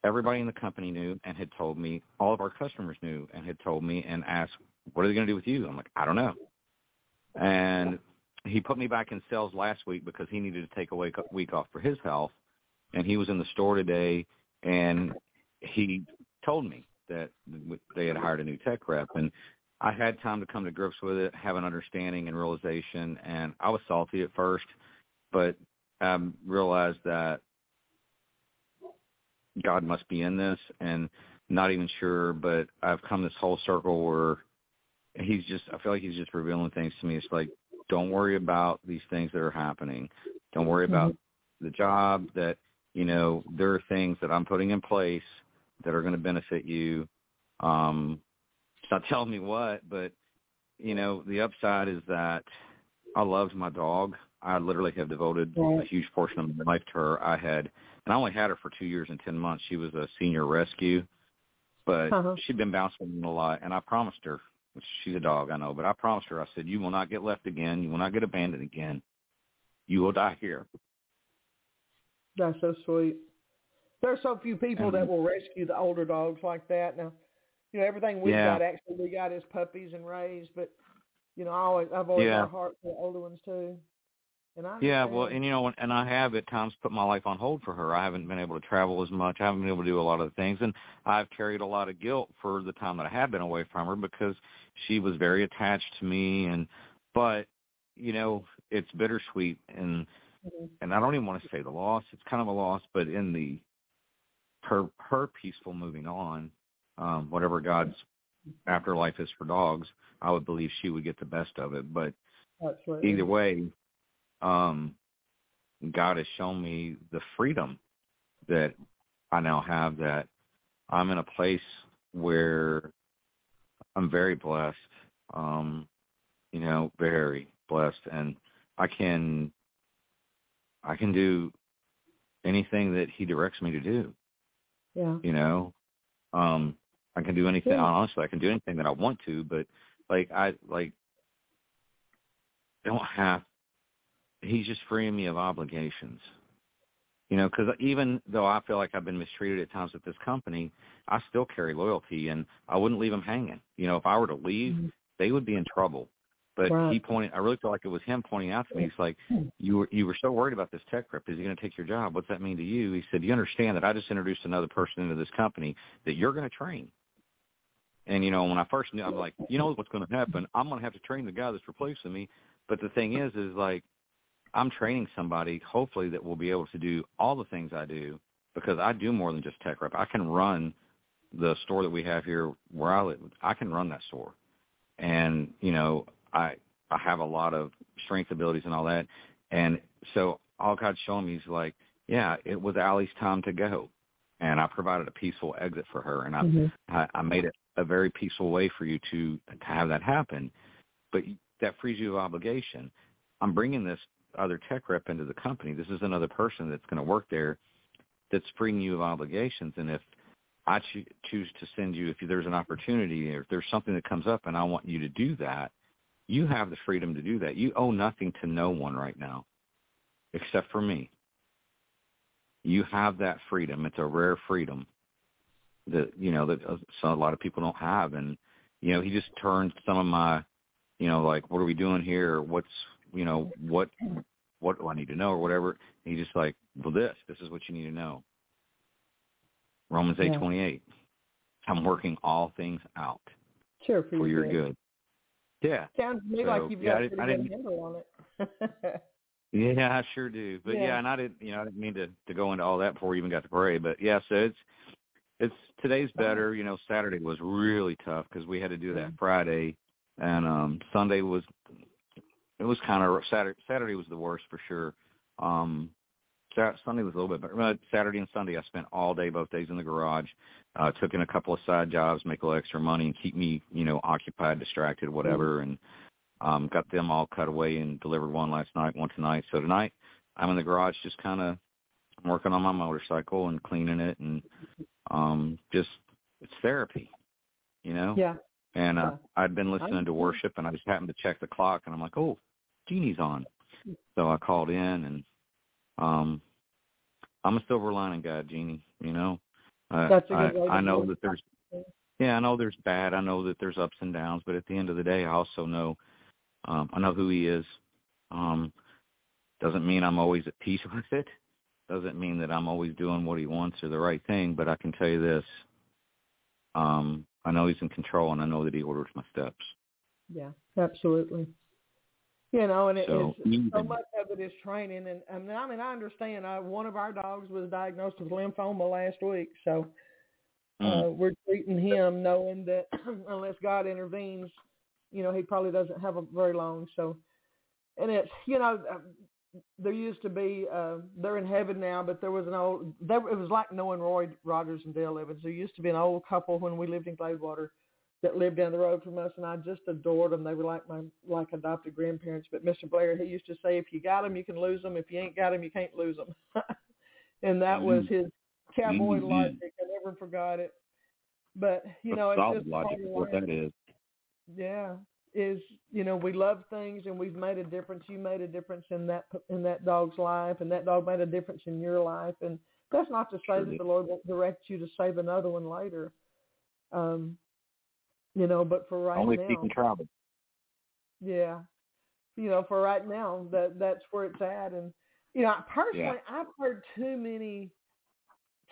Everybody in the company knew and had told me. All of our customers knew and had told me and asked, "What are they going to do with you?" I'm like, "I don't know." And he put me back in sales last week because he needed to take a week week off for his health. And he was in the store today, and he told me that they had hired a new tech rep. And I had time to come to grips with it, have an understanding and realization, and I was salty at first, but I um, realized that God must be in this, and not even sure, but I've come this whole circle where he's just, I feel like he's just revealing things to me. It's like, don't worry about these things that are happening. Don't worry mm-hmm. about the job that, you know, there are things that I'm putting in place that are going to benefit you. Um, not telling me what, but you know, the upside is that I loved my dog. I literally have devoted a huge portion of my life to her. I had, and I only had her for two years and ten months. She was a senior rescue, but uh-huh. she'd been bouncing a lot, and I promised her. She's a dog, I know, but I promised her. I said, "You will not get left again. You will not get abandoned again. You will die here." That's so sweet. There are so few people that will rescue the older dogs like that. Now, you know, everything we Yeah. got actually we got is puppies and raised, but you know, I always I've always Yeah. got a heart for the older ones too. And I Yeah, well, and you know, and I have at times put my life on hold for her. I haven't been able to travel as much. I haven't been able to do a lot of things, and I've carried a lot of guilt for the time that I have been away from her because she was very attached to me. And but you know, it's bittersweet, and Mhm. and I don't even want to say the loss. It's kind of a loss, but in the her her peaceful moving on, um, whatever God's afterlife is for dogs, I would believe she would get the best of it. But Absolutely. either way, um, God has shown me the freedom that I now have that I'm in a place where I'm very blessed, um, you know, very blessed and I can I can do anything that he directs me to do, Yeah. you know. Um I can do anything Yeah. honestly, I can do anything that I want to, but like I like don't have he's just freeing me of obligations. You know, because even though I feel like I've been mistreated at times at this company, I still carry loyalty, and I wouldn't leave them hanging. You know, if I were to leave, Mhm. they would be in trouble. But Right. he pointed. I really feel like it was him pointing out to me. He's like, "You were you were so worried about this tech rep. Is he going to take your job? What's that mean to you?" He said, "You understand that I just introduced another person into this company that you're going to train." And you know, when I first knew, I'm like, you know what's going to happen? I'm going to have to train the guy that's replacing me. But the thing is, is like, I'm training somebody, hopefully, that will be able to do all the things I do because I do more than just tech rep. I can run the store that we have here where I live. I can run that store, and you know, I I have a lot of strength abilities and all that. And so all God's showing me is like, yeah, it was Allie's time to go, and I provided a peaceful exit for her, and I Mhm. I, I made it a very peaceful way for you to to have that happen. But that frees you of obligation. I'm bringing this other tech rep into the company. This is another person that's going to work there that's freeing you of obligations. And if I cho- choose to send you, if there's an opportunity or if there's something that comes up and I want you to do that, you have the freedom to do that. You owe nothing to no one right now except for me. You have that freedom. It's a rare freedom that, you know, that uh, a lot of people don't have. And, you know, he just turned some of my, you know, like, what are we doing here? Or what's, you know, what, what do I need to know or whatever. And he just like, well, this, this is what you need to know. Romans Yeah. eight twenty eight. I'm working all things out Sure, for your good. Yeah. Sounds to me So, like you've yeah, got I a I pretty good handle on it. Yeah, I sure do. But yeah. Yeah. and I didn't, you know, I didn't mean to to go into all that before we even got to pray. But yeah, so it's it's today's better. You know, Saturday was really tough because we had to do that Friday, and um Sunday was it was kind of Saturday. Saturday was the worst for sure. Um, Sat- Sunday was a little bit better. Saturday and Sunday, I spent all day, both days in the garage. Uh, took in a couple of side jobs, make a little extra money, and keep me, you know, occupied, distracted, whatever. And um, got them all cut away and delivered one last night, one tonight. So tonight, I'm in the garage, just kind of working on my motorcycle and cleaning it, and um, just it's therapy, you know. yeah. And uh, Yeah. I'd been listening to worship, and I just happened to check the clock, and I'm like, oh, Jeannie's on. So I called in, and um, I'm a silver lining guy, Jeannie. You know, That's a I, way I know that there's, yeah, I know there's bad. I know that there's ups and downs, but at the end of the day, I also know, um, I know who he is. Um, doesn't mean I'm always at peace with it. Doesn't mean that I'm always doing what he wants or the right thing. But I can tell you this: um, I know he's in control, and I know that he orders my steps. Yeah, absolutely. You know, and it So is so much of it is training, and, and I mean, I understand. I, one of our dogs was diagnosed with lymphoma last week, so Mm. uh, we're treating him, knowing that unless God intervenes, you know, he probably doesn't have a very long. So, and it's you know, uh, there used to be uh, they're in heaven now, but there was an old. There, it was like knowing Roy Rogers and Dale Evans. There used to be an old couple when we lived in Gladewater that lived down the road from us, and I just adored them. They were like my like adopted grandparents. But Mr. Blair, he used to say, if you got them, you can lose them. If you ain't got them, you can't lose them. and that was his cowboy Mhm. logic. I never forgot it. But you know, it's just logic is what that is. Yeah, is you know we love things and we've made a difference. You made a difference in that in that dog's life, and that dog made a difference in your life. And That's not to say Sure that the Lord won't direct you to save another one later. Um, you know, but for right Only now, if you can travel. yeah, you know, for right now, that that's where it's at. And you know, personally, I've heard too many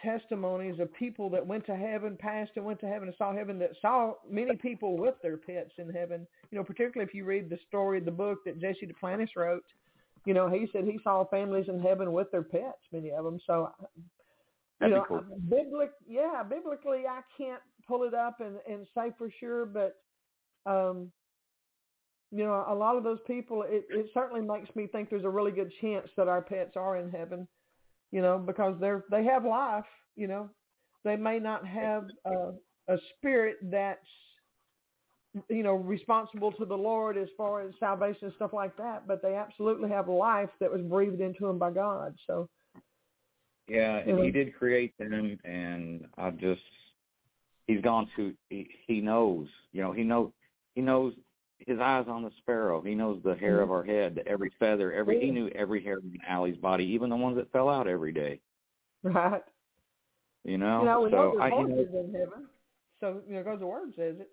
testimonies of people that went to heaven, passed and went to heaven and saw heaven, that saw many people with their pets in heaven. You know, particularly if you read the story, of the book that Jesse Duplantis wrote. You know, he said he saw families in heaven with their pets, many of them. So, you That'd know, cool. biblic, yeah, biblically, I can't pull it up and, and say for sure, but, um, you know, a lot of those people, it, it certainly makes me think there's a really good chance that our pets are in heaven, you know, because they're, they have life, you know, they may not have a, a spirit that's, you know, responsible to the Lord as far as salvation and stuff like that, but they absolutely have life that was breathed into them by God. So, Yeah, and Yeah. he did create them, and I just he's gone to he, he knows, you know, he know he knows his eyes on the sparrow. He knows the hair of mm-hmm. our head, every feather, every he knew every hair in Allie's body, even the ones that fell out every day. right. You know, you know, so I, you know, horses in heaven. So, you know, because the word says it.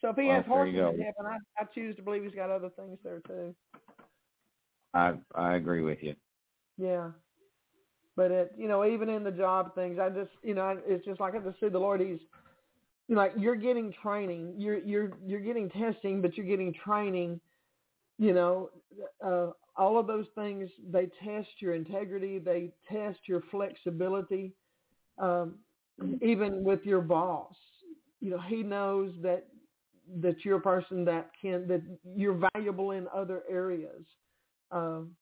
So if he Well, has horses in heaven, I, I choose to believe he's got other things there too. I I agree with you. Yeah. But it, you know, even in the job things, I just, you know, it's just like I just see the Lord. He's, you know, like you're getting training, you're you're you're getting testing, but you're getting training. You know, uh, all of those things they test your integrity, they test your flexibility, um, even with your boss. You know, he knows that that you're a person that can that you're valuable in other areas. Um,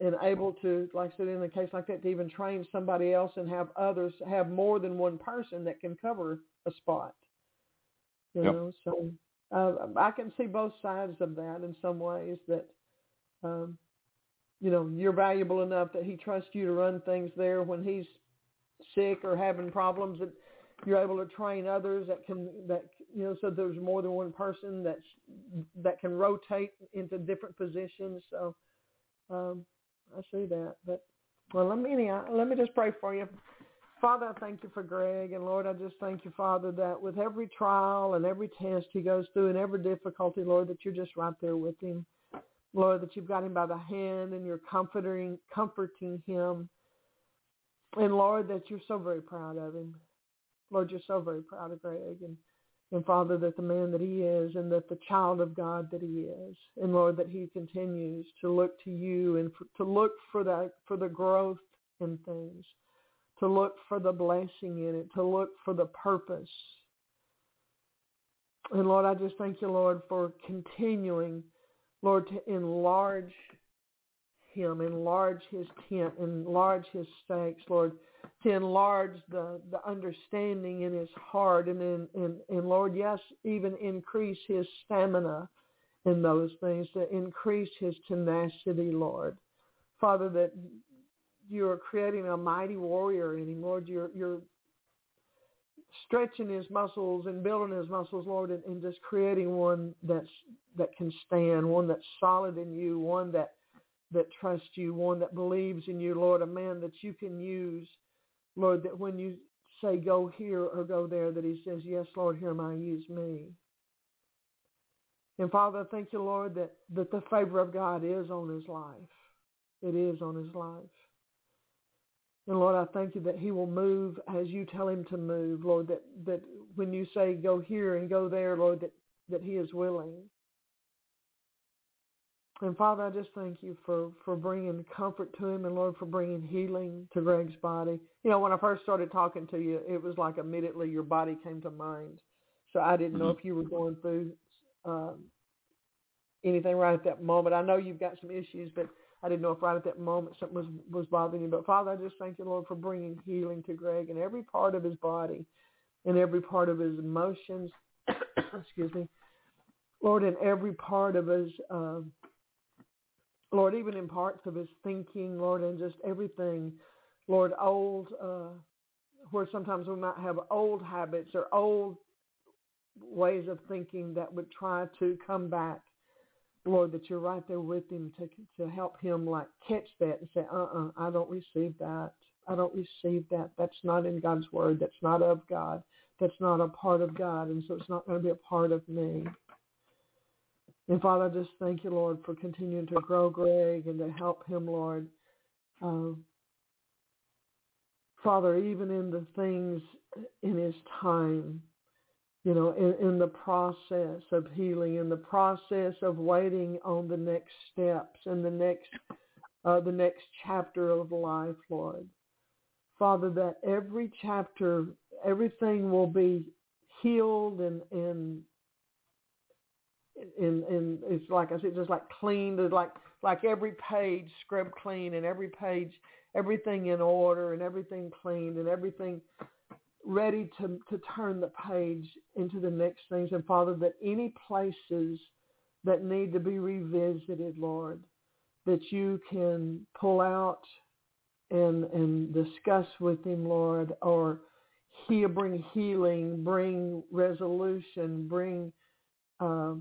and able to, like I said, in a case like that, to even train somebody else and have others have more than one person that can cover a spot. You Yep. know, so uh, I can see both sides of that in some ways. That um, you know, you're valuable enough that he trusts you to run things there when he's sick or having problems. That you're able to train others that can that you know, so there's more than one person that's that can rotate into different positions. So. Um, I see that. But well, let me let me just pray for you. Father, I thank you for Greg, and Lord, I just thank you, Father, that with every trial and every test he goes through and every difficulty, Lord, that you're just right there with him. Lord, that you've got him by the hand and you're comforting, comforting him. And Lord, that you're so very proud of him. Lord, you're so very proud of Greg, and and Father, that the man that he is and that the child of God that he is. And Lord, that he continues to look to you and for, to look for that, for the growth in things, to look for the blessing in it, to look for the purpose. And Lord, I just thank you, Lord, for continuing, Lord, to enlarge him, enlarge his tent, enlarge his stakes, Lord, to enlarge the, the understanding in his heart and, in, and, and Lord, yes, even increase his stamina in those things, to increase his tenacity, Lord. Father, that you're creating a mighty warrior in him, Lord. You're, you're stretching his muscles and building his muscles, Lord, and, and just creating one that's, that can stand, one that's solid in you, one that, that trusts you, one that believes in you, Lord, a man that you can use Lord, that when you say go here or go there, that he says, yes, Lord, here am I, use me. And Father, thank you, Lord, that, that the favor of God is on his life. It is on his life. And Lord, I thank you that he will move as you tell him to move, Lord, that, that when you say go here and go there, Lord, that, that he is willing. And Father, I just thank you for, for bringing comfort to him and Lord, for bringing healing to Greg's body. You know, when I first started talking to you, it was like immediately your body came to mind. So I didn't know Mhm. if you were going through um, anything right at that moment. I know you've got some issues, but I didn't know if right at that moment something was, was bothering you. But Father, I just thank you, Lord, for bringing healing to Greg in every part of his body and every part of his emotions. Excuse me. Lord, in every part of his, uh, Lord, even in parts of his thinking, Lord, and just everything, Lord, old, uh, where sometimes we might have old habits or old ways of thinking that would try to come back. Lord, that you're right there with him to to help him like catch that and say, uh-uh, I don't receive that. I don't receive that. That's not in God's word. That's not of God. That's not a part of God. And so it's not going to be a part of me. And Father, I just thank you, Lord, for continuing to grow Greg and to help him, Lord. Uh, Father, even in the things in his time, you know, in, in the process of healing, in the process of waiting on the next steps and the next, uh, the next chapter of life, Lord. Father, that every chapter, everything will be healed and and and, and it's like I said, just like cleaned, like like every page scrubbed clean and every page, everything in order and everything cleaned and everything ready to to turn the page into the next things. And Father, that any places that need to be revisited, Lord, that you can pull out and and discuss with him, Lord, or he'll bring healing, bring resolution, bring uh,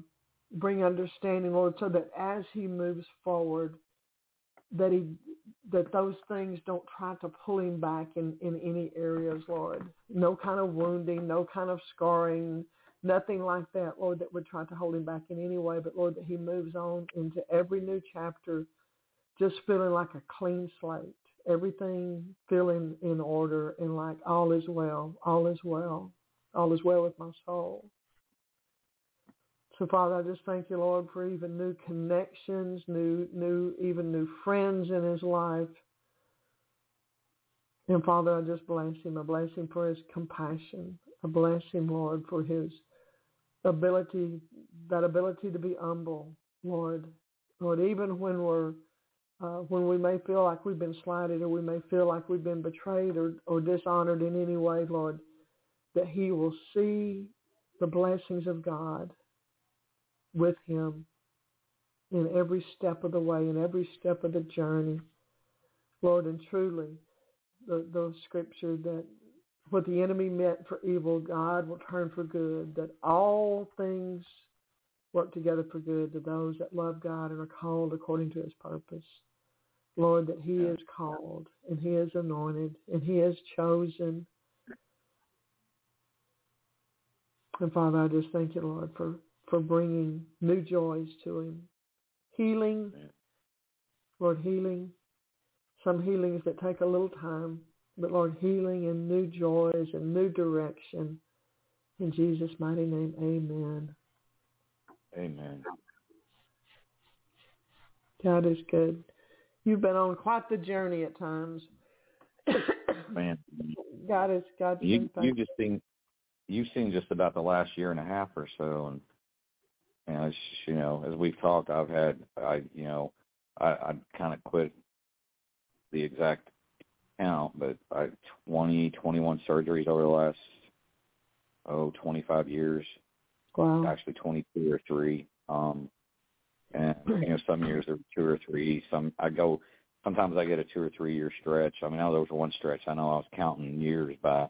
bring understanding, Lord, so that as he moves forward, that he that those things don't try to pull him back in, in any areas, Lord. No kind of wounding, no kind of scarring, nothing like that, Lord, that would try to hold him back in any way, but Lord, that he moves on into every new chapter just feeling like a clean slate everything feeling in order and like all is well, all is well, all is well with my soul. So Father, I just thank you, Lord, for even new connections, new, new, even new friends in his life. And Father, I just bless him. I bless him for his compassion. I bless him, Lord, for his ability, that ability to be humble, Lord. Lord, even when we're uh, when we may feel like we've been slighted or we may feel like we've been betrayed or, or dishonored in any way, Lord, that he will see the blessings of God with him in every step of the way, in every step of the journey. Lord, and truly, the, the scripture that what the enemy meant for evil, God will turn for good, that all things work together for good to those that love God and are called according to his purpose. Lord, that he is called and he is anointed and he is chosen. And Father, I just thank you, Lord, for, for bringing new joys to him. Healing, Lord, healing. Some healings that take a little time, but Lord, healing and new joys and new direction. In Jesus' mighty name, amen. Amen. God is good. You've been on quite the journey at times. Man, God is God's you been you just seen you've seen just about the last year and a half or so, and and it's, you know as we've talked, I've had I you know I I kind of quit the exact count, but I twenty twenty one surgeries over the last oh twenty five years, wow. actually twenty two or three. Um, and you know some years there were two or three. Some I go sometimes I get a two or three year stretch. I mean, I know there was one stretch. I know I was counting years by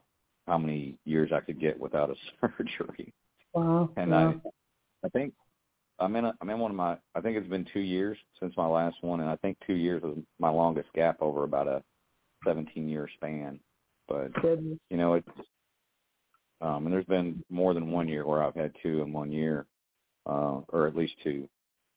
how many years I could get without a surgery. Wow. And wow. I, I think I'm in. A, I'm in one of my. I think it's been two years since my last one, and I think two years was my longest gap over about a 17 year span. But Goodness. you know, it's. Um, and there's been more than one year where I've had two in one year, uh, or at least two.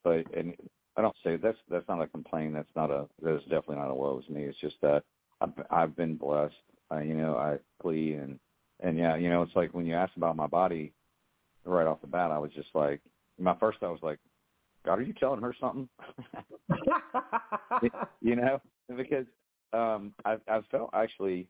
But and I don't say that's that's not a complaint. That's not a that's definitely not a woe to me. It's just that I've I've been blessed. Uh, you know, I plea and and yeah, you know, it's like when you asked about my body right off the bat, I was just like, my first I was like, God, are you telling her something? you know, because um I've I've felt actually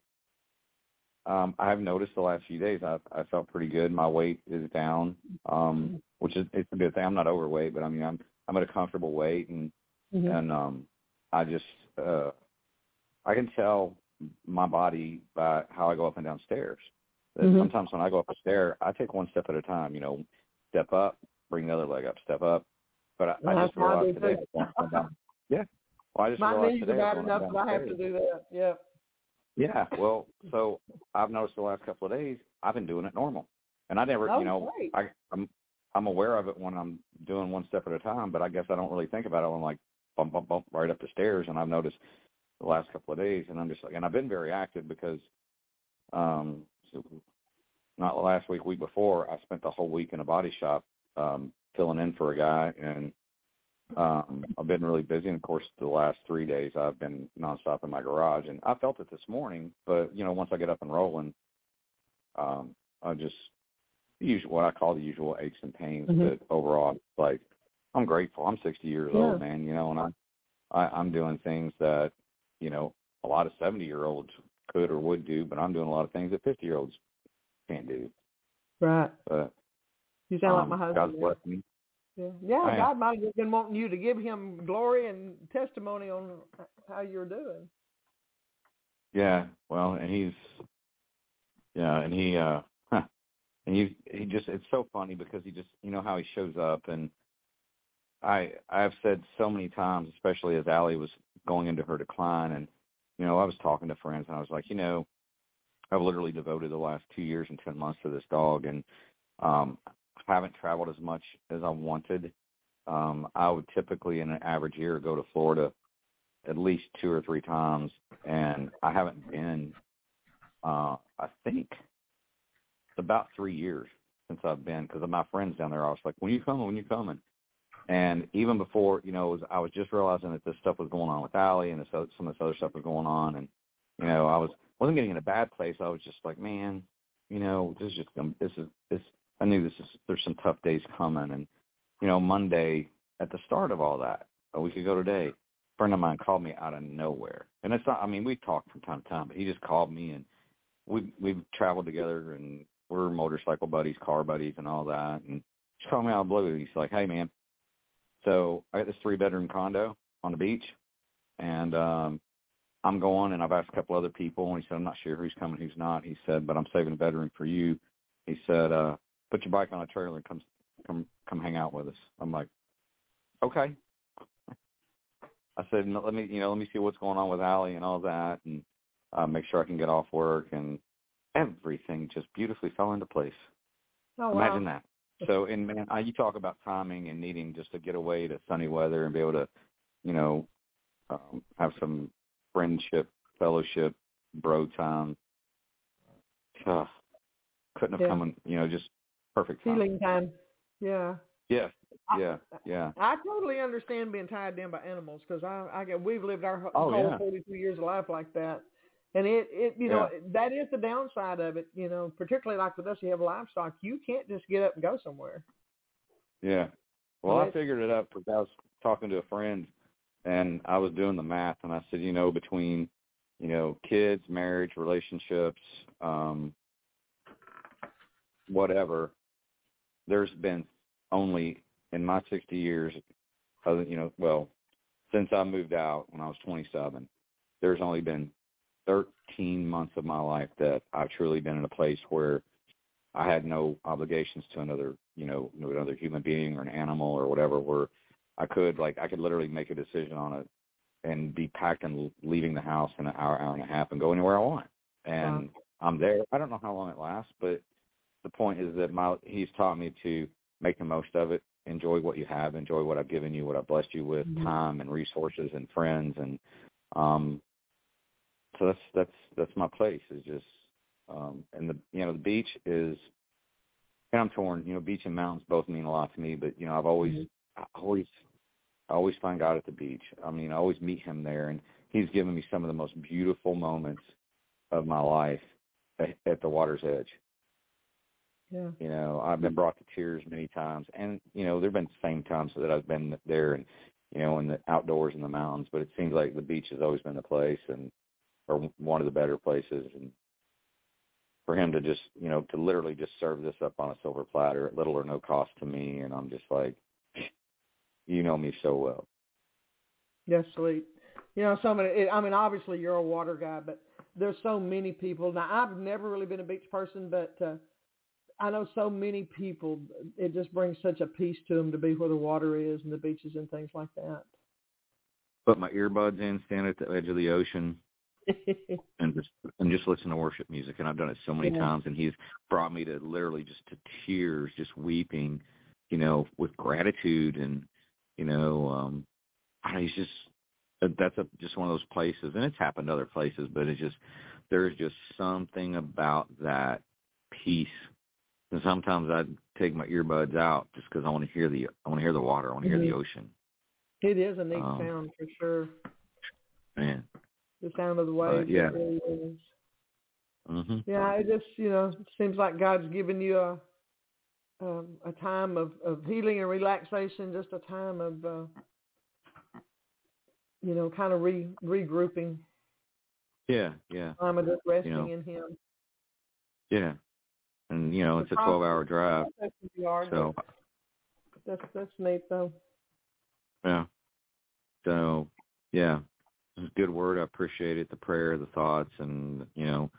um I've noticed the last few days I've I felt pretty good. My weight is down, um, which is it's a good thing. I'm not overweight, but I mean I'm I'm at a comfortable weight and Mhm. and um I just uh I can tell my body by how I go up and down stairs. Mhm. sometimes when I go up a stair, I take one step at a time, you know, step up, bring the other leg up, step up. But I, I just realized today too. going up and down- Yeah. Well I just My realized knees are today bad enough that I have to do that. Yeah. yeah, well, so I've noticed the last couple of days I've been doing it normal, and I never, Oh, you know, great. I, I'm I'm aware of it when I'm doing one step at a time, but I guess I don't really think about it when I'm like bump bump bump right up the stairs, and I've noticed the last couple of days, and I'm just like, and I've been very active because, um, so not last week, week before, I spent the whole week in a body shop, um, filling in for a guy, and um, I've been really busy. And of course, the last three days, I've been nonstop in my garage, and I felt it this morning. But you know, once I get up and rolling, um, I just usual what I call the usual aches and pains. Mhm. But overall, like I'm grateful. I'm 60 years Yeah. old, man. You know, and I, I I'm doing things that you know a lot of 70 year olds could or would do, but I'm doing a lot of things that 50 year olds can't do. Right. But You sound like um, my husband. God's yeah. me. Yeah, yeah. God might have been wanting you to give him glory and testimony on how you're doing. Yeah, well, and he's yeah, and he uh huh, and he he just it's so funny because he just you know how he shows up and I I've said so many times, especially as Allie was going into her decline and you know, I was talking to friends and I was like, you know, I've literally devoted the last two years and ten months to this dog and um haven't traveled as much as I wanted. Um I would typically in an average year go to Florida at least two or three times, and I haven't been. Uh, I think it's about three years since I've been because of my friends down there. I was like, "When you coming? When you coming?" And even before, you know, was, I was just realizing that this stuff was going on with Allie, and this, other- some of this other stuff was going on, and you know, I was wasn't getting in a bad place. I was just like, man, you know, this is just this is this. I knew this is there's some tough days coming, and you know, Monday at the start of all that, a week ago today, a friend of mine called me out of nowhere, and it's not. I mean, we talked from time to time, but he just called me, and we we've traveled together, and we're motorcycle buddies, car buddies, and all that, and just called me out of blue. He's like, hey man, so I got this three bedroom condo on the beach, and um I'm going, and I've asked a couple other people, and he said I'm not sure who's coming, who's not. He said, but I'm saving a bedroom for you. He said, uh, put your bike on a trailer and come come come hang out with us. I'm like, okay. I said, no, let me, you know, let me see what's going on with Allie and all that, and uh, make sure I can get off work, and everything just beautifully fell into place. Oh Imagine wow. that. So, and man, I, you talk about timing and needing just to get away to sunny weather and be able to, you know, um, have some friendship, fellowship, bro time. Uh, couldn't have Yeah. come, in, you know, just perfect time. Healing time. Yeah. Yeah, yeah, yeah. I totally understand being tied down by animals because I, I get we've lived our whole Oh, whole yeah. 42 years of life like that, and it it you know that is the downside of it. You know, particularly like with us, you have livestock. You can't just get up and go somewhere. Yeah. Well, I figured it out because I was talking to a friend, and I was doing the math, and I said, you know, between, you know, kids, marriage, relationships, um, whatever, there's been only in my 60 years, other, you know, well, since I moved out when I was 27, there's only been 13 months of my life that I've truly been in a place where I had no obligations to another, you know, another human being or an animal or whatever. Where I could, like, I could literally make a decision on it and be packed and leaving the house in an hour, hour and a half, and go anywhere I want. And I'm there. I don't know how long it lasts, but the point is that my he's taught me to make the most of it, enjoy what you have, enjoy what I've given you, what I've blessed you with, Mhm. time and resources and friends, and um, so that's that's that's my place. Is just um, and the you know the beach is, and I'm torn. You know, beach and mountains both mean a lot to me, but you know I've always Mhm. I always I always find God at the beach. I mean, I always meet Him there, and He's given me some of the most beautiful moments of my life at, at the water's edge. Yeah. You know, I've been brought to tears many times, and you know, there've been same times that I've been there, and you know, in the outdoors in the mountains. But it seems like the beach has always been the place, and or one of the better places. And for him to just, you know, to literally just serve this up on a silver platter at little or no cost to me, and I'm just like, you know me so well. That's sweet. You know, so many. I mean, obviously you're a water guy, but there's so many people. Now, I've never really been a beach person, but uh, I know so many people. It just brings such a peace to them to be where the water is and the beaches and things like that. Put my earbuds in, stand at the edge of the ocean, and just and just listen to worship music. And I've done it so many Yeah. times, and he's brought me to literally just to tears, just weeping, you know, with gratitude and you know, um, I don't know, he's just that's a, just one of those places, and it's happened other places, but it's just there's just something about that peace. And sometimes I take my earbuds out just because I want to hear the I want to hear the water, I want to hear Mhm. the ocean. It is a neat Um, sound for sure. Man, The sound of the waves. yeah. It really is. mhm. Yeah, it just you know seems like God's given you a um, a time of, of healing and relaxation, just a time of uh, you know kind of re regrouping, Yeah, yeah, time of just resting know, in Him. yeah. And you know, it's a twelve hour drive, process can be hard, so that's that's neat though. yeah. So yeah, it was a good word. I appreciate it. The prayer, the thoughts, and you know,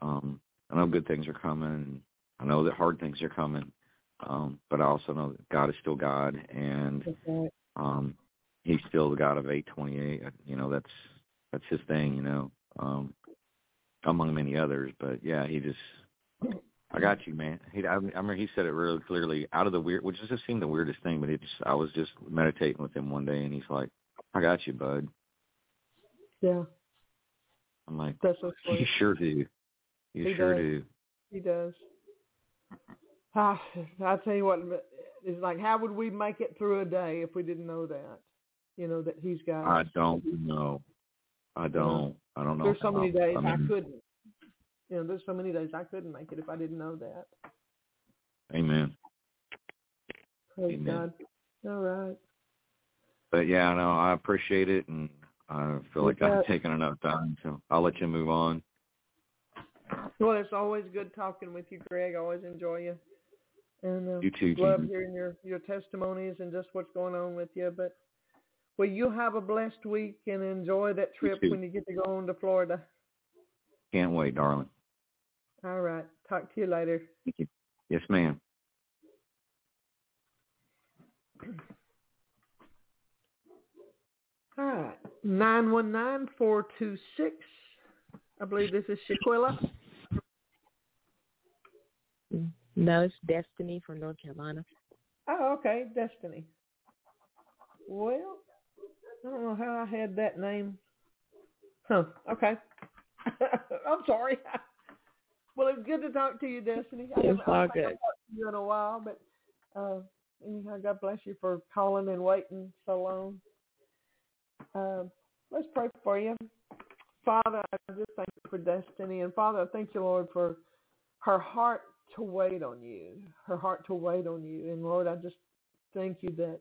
um, I know good things are coming. I know that hard things are coming, um, but I also know that God is still God, and um, He's still the God of eight twenty eight. You know, that's that's His thing. You know, um, among many others. But yeah, He just. I got you, man. He, I, I remember he said it really clearly. Out of the weird, which just seemed the weirdest thing, but it just, I was just meditating with him one day, and he's like, "I got you, bud." Yeah, I'm like, that's so "You sweet. sure do. You He sure does. do." He does. Ah, I tell you what, it's like how would we make it through a day if we didn't know that? You know that He's got. I don't know. I don't. I don't know. There's so many days I I, couldn't. You know, there's so many days I couldn't make it if I didn't know that. Amen. Praise Amen. God. All right. But yeah, no, I appreciate it, and I feel like I've taken enough time, so I'll let you move on. Well, it's always good talking with you, Greg. I always enjoy you. And uh, You too, love Jeanne. hearing your, your testimonies and just what's going on with you. But well, you have a blessed week and enjoy that trip too. when you get to go on to Florida. Can't wait, darling. All right. Talk to you later. Thank you. Yes, ma'am. All right. Nine one nine four two six. I believe this is Shaquilla. No, it's Destiny from North Carolina. Oh, okay. Destiny. Well, I don't know how I had that name. Huh. Okay. I'm sorry. well, it's good to talk to you, Destiny. I It's all good. talked to you in a while, but uh, anyhow, God bless you for calling and waiting so long. Um, let's pray for you. Father, I just thank you for Destiny. And Father, I thank you, Lord, for her heart to wait on you, her heart to wait on you. And Lord, I just thank you that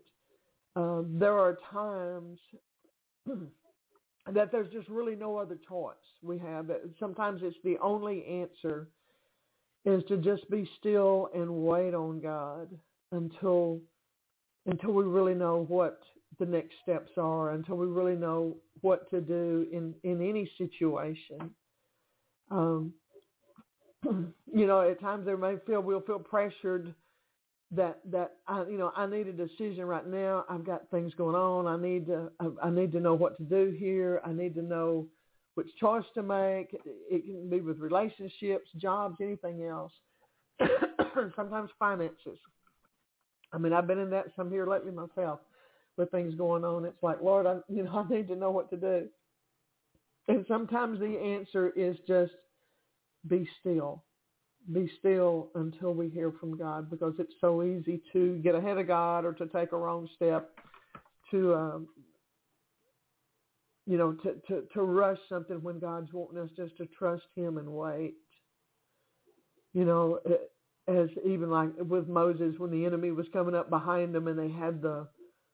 um, there are times that there's just really no other choice we have. Sometimes it's the only answer is to just be still and wait on God until until we really know what the next steps are, until we really know what to do in in any situation. Um, you know, at times there may feel we'll feel pressured that that I you know I need a decision right now. I've got things going on. I need to I, I need to know what to do here. I need to know which choice to make. It can be with relationships, jobs, anything else. Sometimes finances. I mean, I've been in that some here lately myself with things going on. It's like, Lord, I you know I need to know what to do. And sometimes the answer is just be still. Be still until we hear from God because it's so easy to get ahead of God or to take a wrong step to um, you know, to, to, to rush something when God's wanting us just to trust him and wait. You know, as even like with Moses when the enemy was coming up behind him and they had the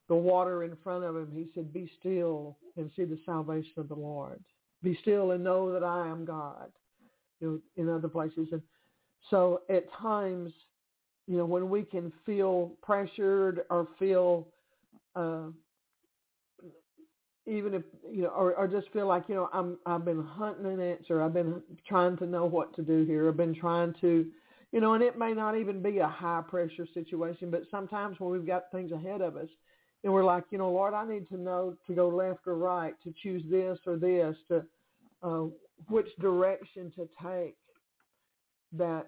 the water in front of him, he said, Be still and see the salvation of the Lord. Be still and know that I am God. You know, in other places. And so at times, you know, when we can feel pressured or feel uh even if you know or, or just feel like, you know, I'm I've been hunting an answer, I've been trying to know what to do here, I've been trying to you know, and it may not even be a high pressure situation, but sometimes when we've got things ahead of us and we're like, you know, Lord, I need to know to go left or right, to choose this or this, to uh, which direction to take. That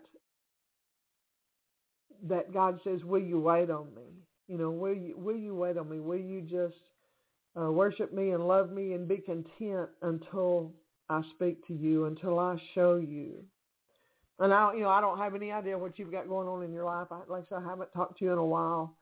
that God says, "Will you wait on me? You know, will you will you wait on me? Will you just uh, worship me and love me and be content until I speak to you, until I show you. And I, you know, I don't have any idea what you've got going on in your life. I, like I said, I haven't talked to you in a while.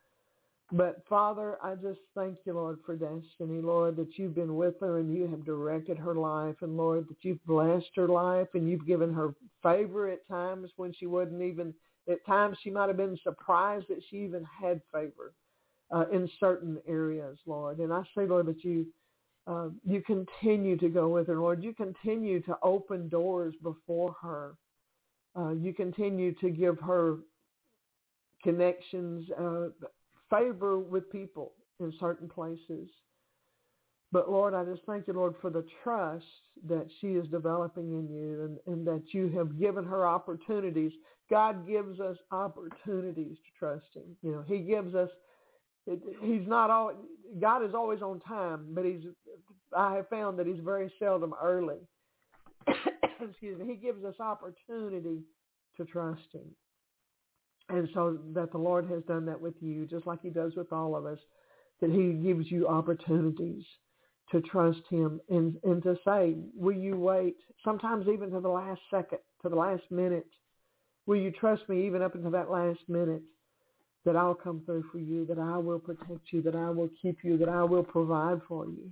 But Father, I just thank you, Lord, for Destiny, Lord, that you've been with her and you have directed her life, and Lord, that you've blessed her life and you've given her favor at times when she wouldn't even. At times, she might have been surprised that she even had favor uh, in certain areas, Lord. And I say, Lord, that you uh, you continue to go with her, Lord. You continue to open doors before her. Uh, you continue to give her connections, uh, favor with people in certain places. But Lord, I just thank you, Lord, for the trust that she is developing in you and, and that you have given her opportunities. God gives us opportunities to trust him. You know, he gives us he's not all God is always on time, but he's I have found that he's very seldom early. Excuse me. He gives us opportunity to trust him. And so that the Lord has done that with you, just like he does with all of us, that he gives you opportunities to trust him and, and to say, will you wait, sometimes even to the last second, to the last minute, will you trust me even up until that last minute? that I'll come through for you, that I will protect you, that I will keep you, that I will provide for you,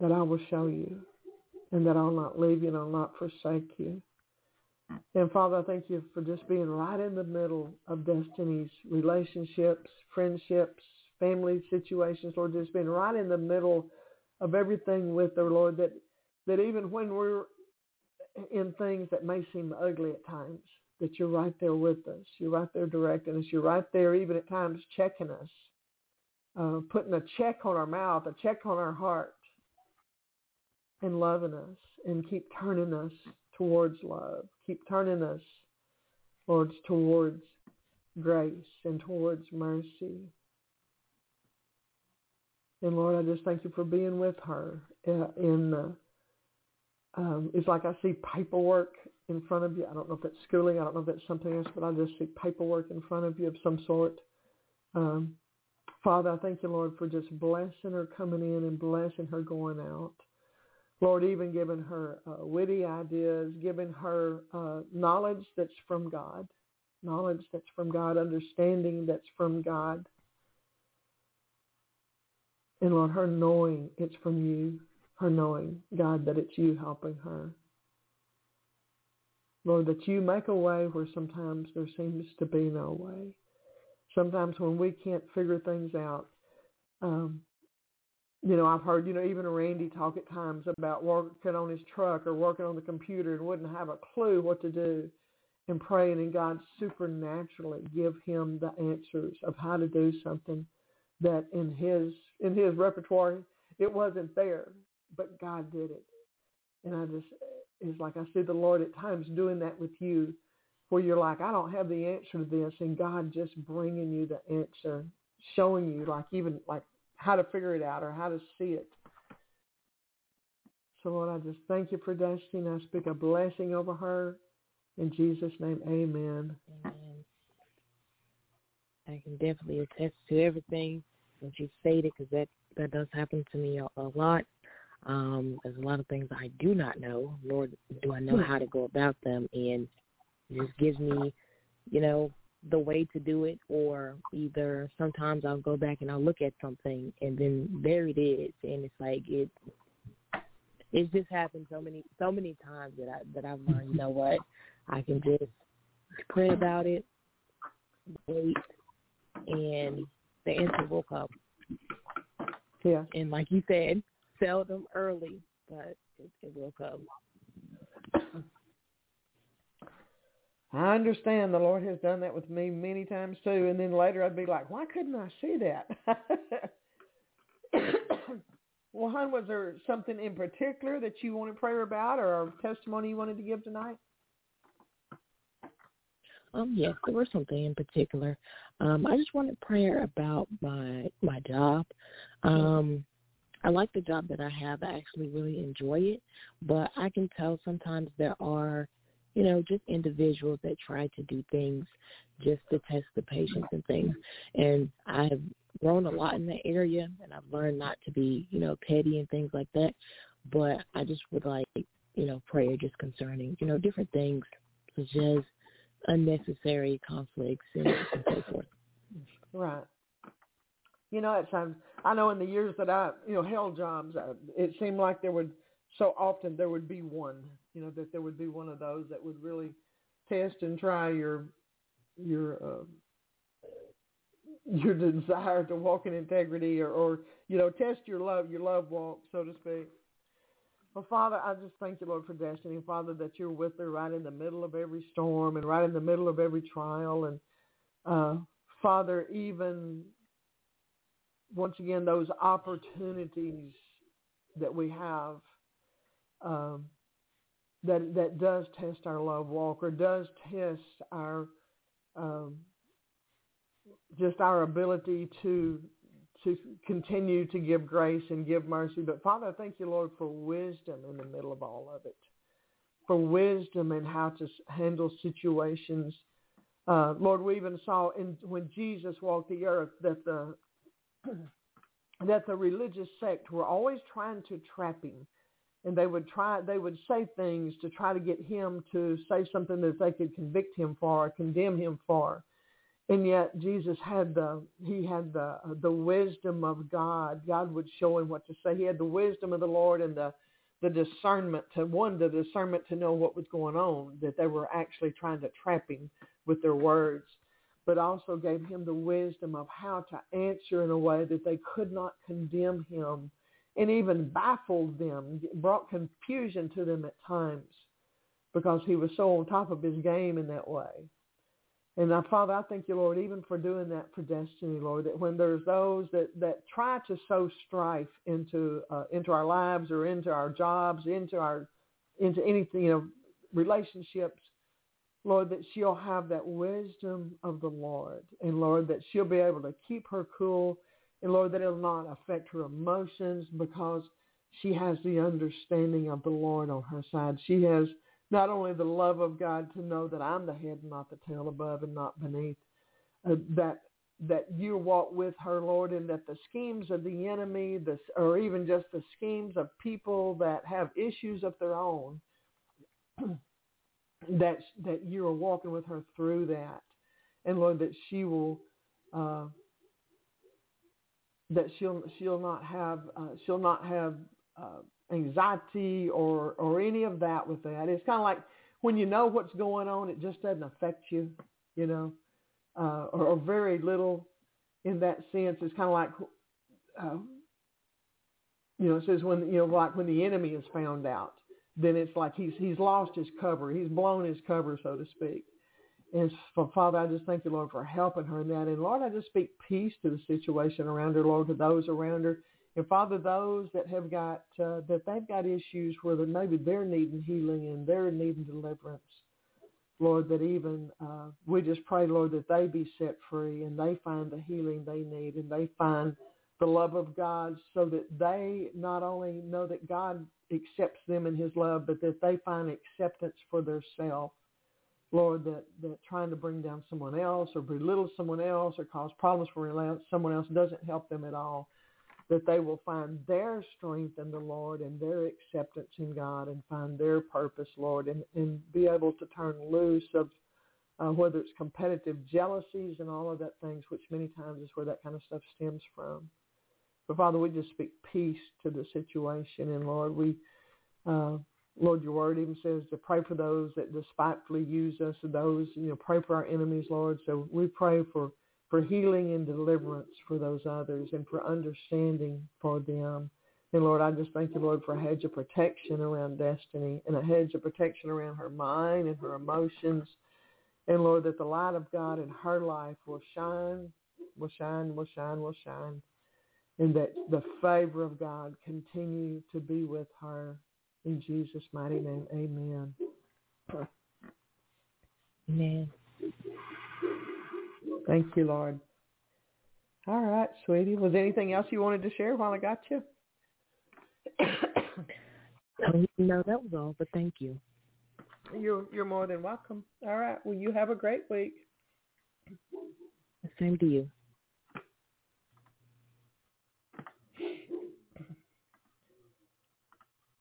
that I will show you, and that I'll not leave you and I'll not forsake you. And Father, I thank you for just being right in the middle of Destiny's relationships, friendships, family situations, Lord, just being right in the middle of everything with her, Lord, that, that even when we're in things that may seem ugly at times, that you're right there with us. You're right there directing us. You're right there even at times checking us, uh, putting a check on our mouth, a check on our heart, and loving us and keep turning us towards love. Keep turning us, Lord, towards grace and towards mercy. And Lord, I just thank you for being with her uh, in the um, it's like I see paperwork in front of you. I don't know if it's schooling. I don't know if it's something else, but I just see paperwork in front of you of some sort. Um, Father, I thank you, Lord, for just blessing her coming in and blessing her going out. Lord, even giving her uh, witty ideas, giving her uh, knowledge that's from God, knowledge that's from God, understanding that's from God. And Lord, her knowing it's from you her knowing, God, that it's you helping her. Lord, that you make a way where sometimes there seems to be no way. Sometimes when we can't figure things out, um, you know, I've heard, you know, even Randy talk at times about working on his truck or working on the computer and wouldn't have a clue what to do and praying and God supernaturally give him the answers of how to do something that in his in his repertoire it wasn't there but God did it. And I just, it's like I see the Lord at times doing that with you where you're like, I don't have the answer to this. And God just bringing you the answer, showing you like even like how to figure it out or how to see it. So Lord, I just thank you for Destiny. I speak a blessing over her. In Jesus' name, amen. Amen. I can definitely attest to everything that you stated because that, that does happen to me a, a lot. Um, there's a lot of things I do not know, nor do I know hmm. how to go about them, and it just gives me, you know, the way to do it, or either sometimes I'll go back and I'll look at something, and then there it is, and it's like it. It's just happened so many so many times that I that I've learned. You know what? I can just pray about it, wait, and the answer will come. Yeah. And like you said, seldom early, but it, it will come. I understand the Lord has done that with me many times too, and then later I'd be like, why couldn't I see that? well, hon, was there something in particular that you wanted prayer about or a testimony you wanted to give tonight? Um, yes, there was something in particular. Um, I just wanted prayer about my my job. Um, I like the job that I have. I actually really enjoy it, but I can tell sometimes there are, you know, just individuals that try to do things just to test the patience and things. And I have grown a lot in that area, and I've learned not to be, you know, petty and things like that. But I just would like, you know, prayer just concerning, you know, different things such as unnecessary conflicts and, and so forth. Right. You know, at times I know in the years that I, you know, held jobs, I, it seemed like there would so often there would be one, you know, that there would be one of those that would really test and try your your uh, your desire to walk in integrity or, or you know test your love your love walk so to speak. Well father i just thank you lord for destiny father that you're with her right in the middle of every storm and right in the middle of every trial. And uh, father even once again those opportunities that we have um, that that does test our love walk or does test our um, just our ability to to continue to give grace and give mercy. But Father, thank you, Lord, for wisdom in the middle of all of it, for wisdom in how to handle situations. Uh, Lord, we even saw in, when Jesus walked the earth that the that the religious sect were always trying to trap him and they would try they would say things to try to get him to say something that they could convict him for or condemn him for and yet Jesus had the he had the the wisdom of God. God would show him what to say. He had the wisdom of the Lord and the the discernment to one the discernment to know what was going on that they were actually trying to trap him with their words, but also gave him the wisdom of how to answer in a way that they could not condemn him and even baffled them, brought confusion to them at times because he was so on top of his game in that way. And now, Father, I thank you, Lord, even for doing that for destiny, Lord, that when there's those that, that try to sow strife into uh, into our lives or into our jobs, into our into anything, you know, relationships, Lord, that she'll have that wisdom of the Lord. And Lord, that she'll be able to keep her cool. And Lord, that it'll not affect her emotions because she has the understanding of the Lord on her side. She has not only the love of God to know that I'm the head and not the tail, above and not beneath, uh, that that you walk with her, Lord, and that the schemes of the enemy, this, or even just the schemes of people that have issues of their own, that that you are walking with her through that, and Lord, that she will. Uh, that she'll she'll not have uh, she'll not have uh, anxiety or or any of that with that. It's kind of like when you know what's going on, it just doesn't affect you, you know, uh, or, or very little in that sense. It's kind of like, uh, you know, it says when you know, like when the enemy is found out, then it's like he's he's lost his cover, he's blown his cover, so to speak. And for Father, I just thank you, Lord, for helping her in that. And Lord, I just speak peace to the situation around her, Lord, to those around her. And Father, those that have got uh, that they've got issues where that maybe they're needing healing and they're needing deliverance, Lord, that even uh, we just pray, Lord, that they be set free and they find the healing they need and they find the love of God so that they not only know that God accepts them in his love, but that they find acceptance for their self. Lord, that, that trying to bring down someone else or belittle someone else or cause problems for someone else doesn't help them at all that they will find their strength in the Lord and their acceptance in God and find their purpose, Lord, and, and be able to turn loose of uh, whether it's competitive jealousies and all of that things, which many times is where that kind of stuff stems from. But Father, we just speak peace to the situation, and Lord, we, uh, Lord, your word even says to pray for those that despitefully use us, and those, you know, pray for our enemies, Lord. So we pray for for healing and deliverance for those others and for understanding for them. And Lord, I just thank you, Lord, for a hedge of protection around Destiny and a hedge of protection around her mind and her emotions. And Lord, that the light of God in her life will shine, will shine, will shine, will shine. And that the favor of God continue to be with her. In Jesus' mighty name, amen. Amen. Thank you, Lord. All right, sweetie. Was there anything else you wanted to share while I got you? no, that was all, but thank you. You're you're more than welcome. All right. Well, you have a great week. Same to you.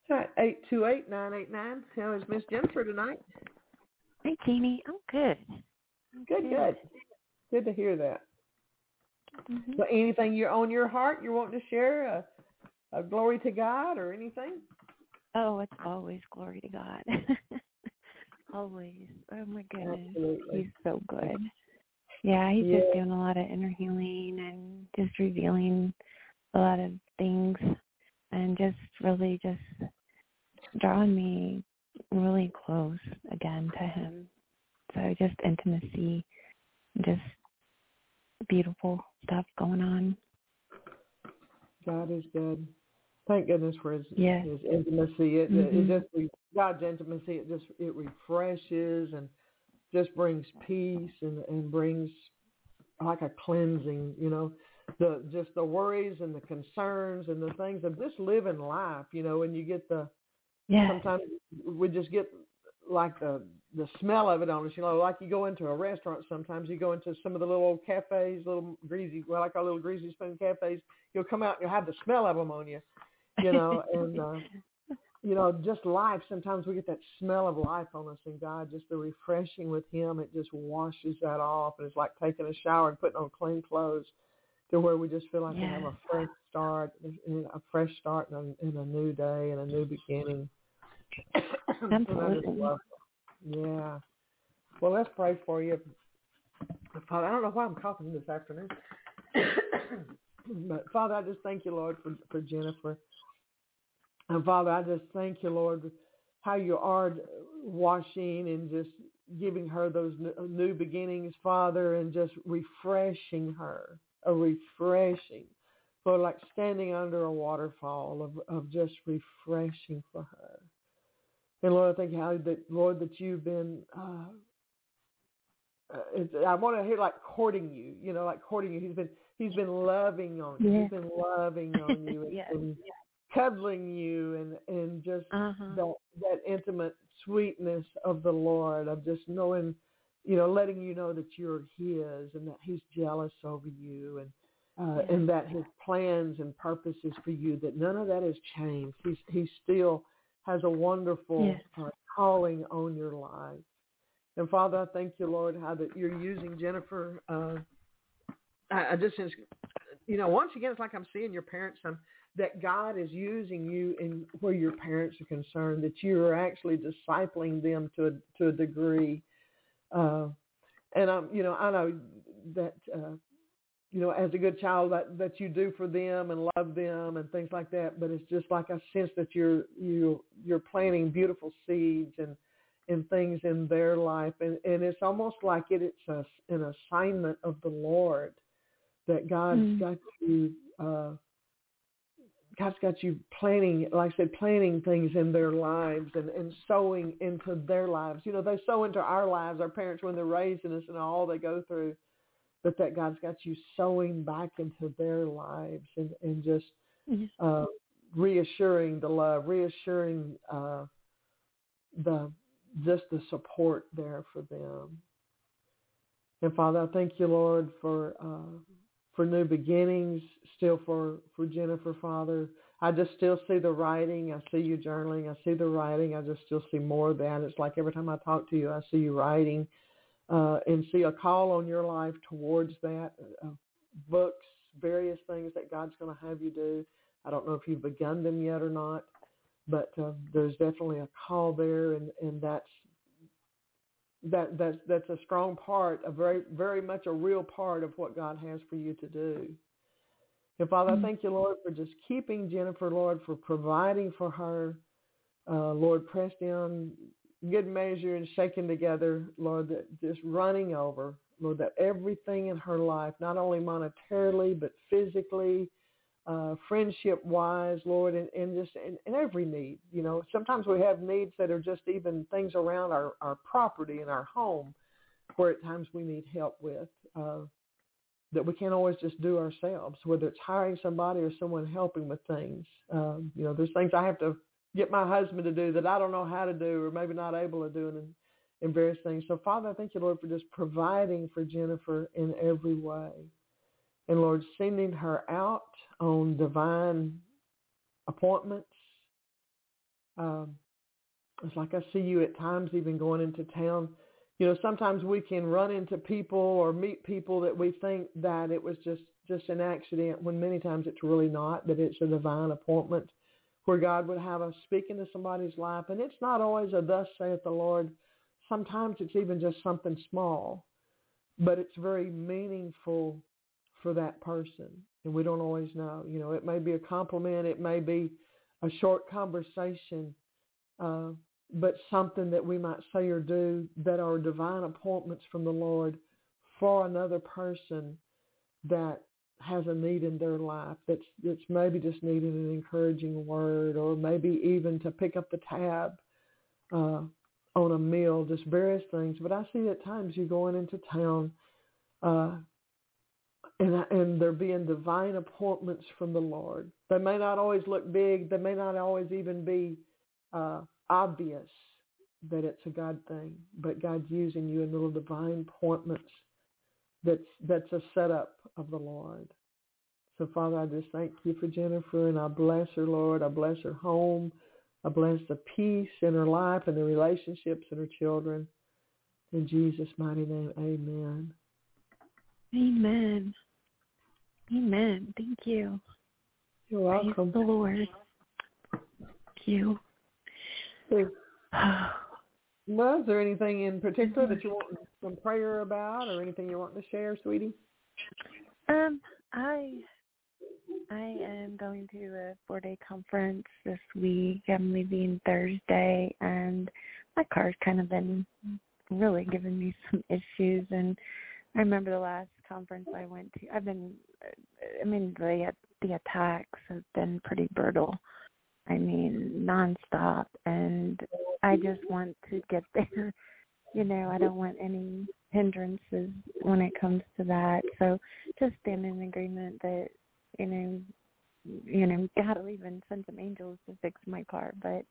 All right, eight two eight nine eight nine. How is Miss Jennifer tonight? Hey, Jeannie. I'm good. Good, good. Good to hear that. Mm-hmm. So anything you're on your heart you're wanting to share? A, a glory to God or anything? Oh, it's always glory to God. always. Oh my goodness. Absolutely. He's so good. Yeah, he's Yeah. just doing a lot of inner healing and just revealing a lot of things and just really just drawing me really close again to him. So just intimacy, just beautiful stuff going on. God is good. Thank goodness for his Yes. his intimacy. It, it Mhm. just God's intimacy. It just it refreshes and just brings peace and and brings like a cleansing. You know, the just the worries and the concerns and the things of just living life. You know, and you get the Yeah. sometimes we just get like the the smell of it on us. You know, like you go into a restaurant. Sometimes you go into some of the little old cafes, little greasy, well, I call little greasy spoon cafes. You'll come out and you'll have the smell of them on you. You know, and uh, you know, just life. Sometimes we get that smell of life on us, and God, just the refreshing with Him, it just washes that off, and it's like taking a shower and putting on clean clothes, to where we just feel like we have a fresh start, a fresh start in a, in a new day and a new beginning. Absolutely. Yeah. Well, let's pray for you. Father, I don't know why I'm coughing this afternoon. but Father, I just thank you, Lord, for, for Jennifer. And Father, I just thank you, Lord, how you are washing and just giving her those new beginnings, Father, and just refreshing her, a refreshing, for like standing under a waterfall of, of just refreshing for her. And Lord, I thank you how that, Lord, that you've been, uh, I want to hear like courting you, you know, like courting you. He's been, he's been loving on you. Yeah. He's been loving on you and, Yes. cuddling you and, and just Uh-huh. that, that intimate sweetness of the Lord of just knowing, you know, letting you know that you're his and that he's jealous over you and, uh, Yeah. and that his plans and purposes for you, that none of that has changed. He's, he still has a wonderful Yes. uh, calling on your life. And Father, I thank you, Lord, how that you're using Jennifer. Uh, I, I just, you know, once again, it's like I'm seeing your parents. Um, that God is using you in where your parents are concerned. That you are actually discipling them to a to a degree. Uh, and I'm, you know, I know that, uh, you know, as a good child that that you do for them and love them and things like that. But it's just like I sense that you're you you're planting beautiful seeds and and things in their life, and and it's almost like it, it's a, an assignment of the Lord that God's Mm. got you. Uh, God's got you planning, like I said, planting things in their lives and, and sowing into their lives. You know, they sow into our lives, our parents when they're raising us and all they go through, but that God's got you sowing back into their lives and, and just Yes. uh, reassuring the love, reassuring uh, the just the support there for them. And Father, I thank you, Lord, for uh, for new beginnings, still for for Jennifer, Father. I just still see the writing. I see you journaling. I see the writing. I just still see more of that. It's like every time I talk to you, I see you writing uh, and see a call on your life towards that. Uh, books, various things that God's going to have you do. I don't know if you've begun them yet or not, but uh, there's definitely a call there, and, and that's that that's that's a strong part, a very very much a real part of what God has for you to do. And Father, I thank you, Lord, for just keeping Jennifer, Lord, for providing for her. Uh, Lord, press down, good measure and shaken together, Lord, that just running over, Lord, that everything in her life, not only monetarily, but physically, uh, friendship wise, Lord, and, and just in, in every need. You know, sometimes we have needs that are just even things around our, our property and our home where at times we need help with uh, that we can't always just do ourselves, whether it's hiring somebody or someone helping with things. Um, you know, there's things I have to get my husband to do that I don't know how to do or maybe not able to do and, and various things. So Father, I thank you, Lord, for just providing for Jennifer in every way. And Lord, sending her out on divine appointments, Um, it's like I see you at times even going into town. You know, sometimes we can run into people or meet people that we think that it was just just an accident when many times it's really not, that it's a divine appointment where God would have us speak into somebody's life. And it's not always a thus saith the Lord. Sometimes it's even just something small, but it's very meaningful for that person. And we don't always know. You know, it may be a compliment. It may be a short conversation, uh, but something that we might say or do that are divine appointments from the Lord for another person that has a need in their life that's that's maybe just needing an encouraging word or maybe even to pick up the tab uh, on a meal, just various things. But I see at times you going into town uh, and and there being divine appointments from the Lord. They may not always look big. They may not always even be uh, obvious that it's a God thing, but God's using you in little divine appointments that's that's a setup of the Lord. So Father, I just thank you for Jennifer and I bless her, Lord. I bless her home. I bless the peace in her life and the relationships and her children. In Jesus' mighty name, amen. Amen. Amen. Thank you. You're welcome. Praise the Lord. Thank you. Was there anything in particular that you want some prayer about or anything you want to share, sweetie? Um, I I am going to a four day conference this week. I'm leaving Thursday and my car's kind of been really giving me some issues and I remember the last conference I went to. I've been I mean the the attacks have been pretty brutal. I mean, nonstop and I just want to get there you know, I don't want any hindrances when it comes to that. So just stand in agreement that, you know, you know, God will even send some angels to fix my car. But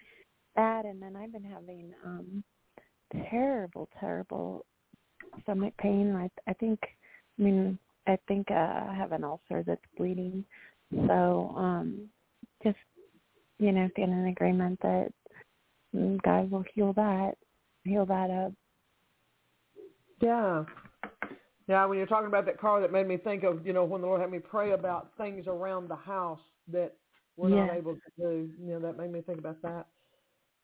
that and then I've been having um terrible, terrible stomach pain. I I think I mean I think uh, I have an ulcer that's bleeding. So, um just you know, stand in agreement that God will heal that, heal that up. Yeah. Yeah, when you're talking about that car, that made me think of, you know, when the Lord had me pray about things around the house that we're Yeah. not able to do. You know, that made me think about that.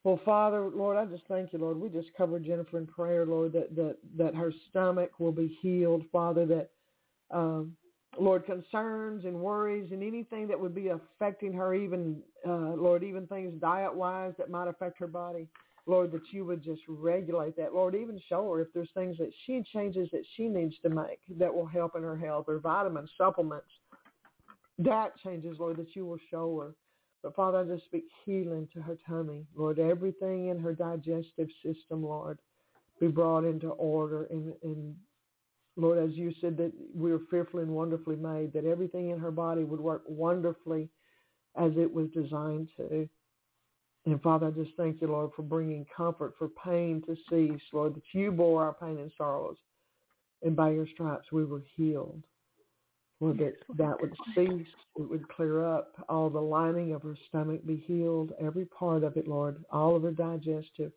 Well, Father, Lord, I just thank you, Lord. We just cover Jennifer in prayer, Lord, that that that her stomach will be healed, Father. That, um, Lord, concerns and worries and anything that would be affecting her, even uh, Lord, even things diet wise that might affect her body. Lord, that you would just regulate that. Lord, even show her if there's things that she changes that she needs to make that will help in her health or vitamins, supplements. That changes, Lord, that you will show her. But Father, I just speak healing to her tummy. Lord, everything in her digestive system, Lord, be brought into order. And, and Lord, as you said that we were fearfully and wonderfully made, that everything in her body would work wonderfully as it was designed to. And Father, I just thank you, Lord, for bringing comfort, for pain to cease, Lord, that you bore our pain and sorrows. And by your stripes we were healed. Lord, that that would cease, it would clear up, all the lining of her stomach be healed, every part of it, Lord, all of her digestive,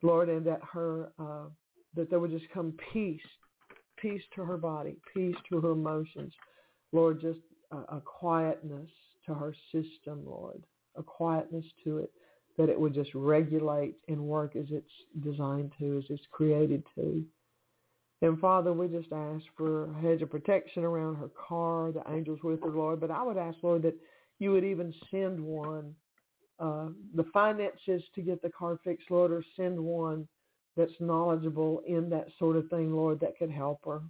Lord, and that her, uh, that there would just come peace, peace to her body, peace to her emotions, Lord, just a, a quietness to her system, Lord, a quietness to it, that it would just regulate and work as it's designed to, as it's created to. And Father, we just ask for a hedge of protection around her car, the angels with her, Lord. But I would ask, Lord, that you would even send one, uh, the finances to get the car fixed, Lord, or send one that's knowledgeable in that sort of thing, Lord, that could help her.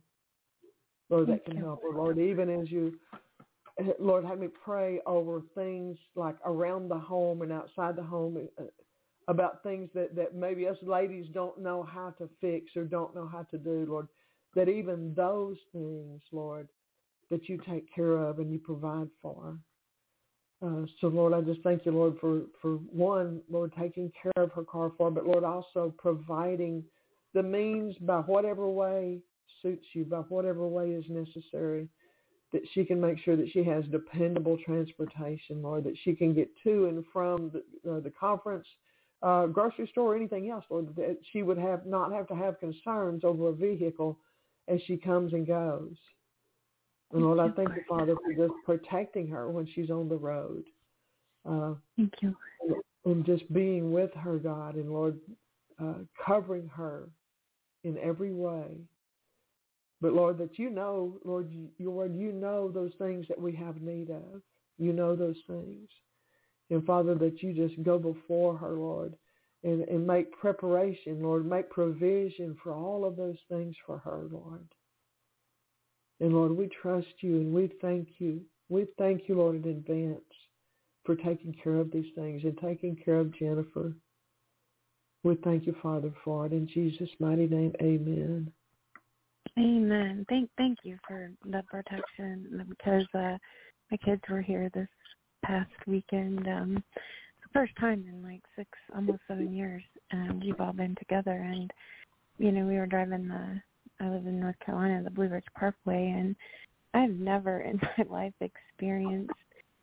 Lord, that can help her, Lord, even as you, Lord, have me pray over things like around the home and outside the home uh, about things that, that maybe us ladies don't know how to fix or don't know how to do, Lord, that even those things, Lord, that you take care of and you provide for. Uh, so, Lord, I just thank you, Lord, for, for one, Lord, taking care of her car for but, Lord, also providing the means by whatever way suits you, by whatever way is necessary, that she can make sure that she has dependable transportation, Lord, that she can get to and from the, uh, the conference, uh, grocery store, or anything else, Lord, that she would have not have to have concerns over a vehicle as she comes and goes. And Lord, I thank you, Father, for just protecting her when she's on the road. Uh, Thank you. and just being with her, God, and Lord, uh, covering her in every way. But Lord, that you know, Lord, you- word, you know those things that we have need of. You know those things. And Father, that you just go before her, Lord, and, and make preparation, Lord, make provision for all of those things for her, Lord. And Lord, we trust you and we thank you. We thank you, Lord, in advance for taking care of these things and taking care of Jennifer. We thank you, Father, for it. In Jesus' mighty name, amen. Amen. Thank thank you for the protection because uh my kids were here this past weekend. Um the first time in like six almost seven years and we've all been together and you know, we were driving the I live in North Carolina, the Blue Ridge Parkway and I've never in my life experienced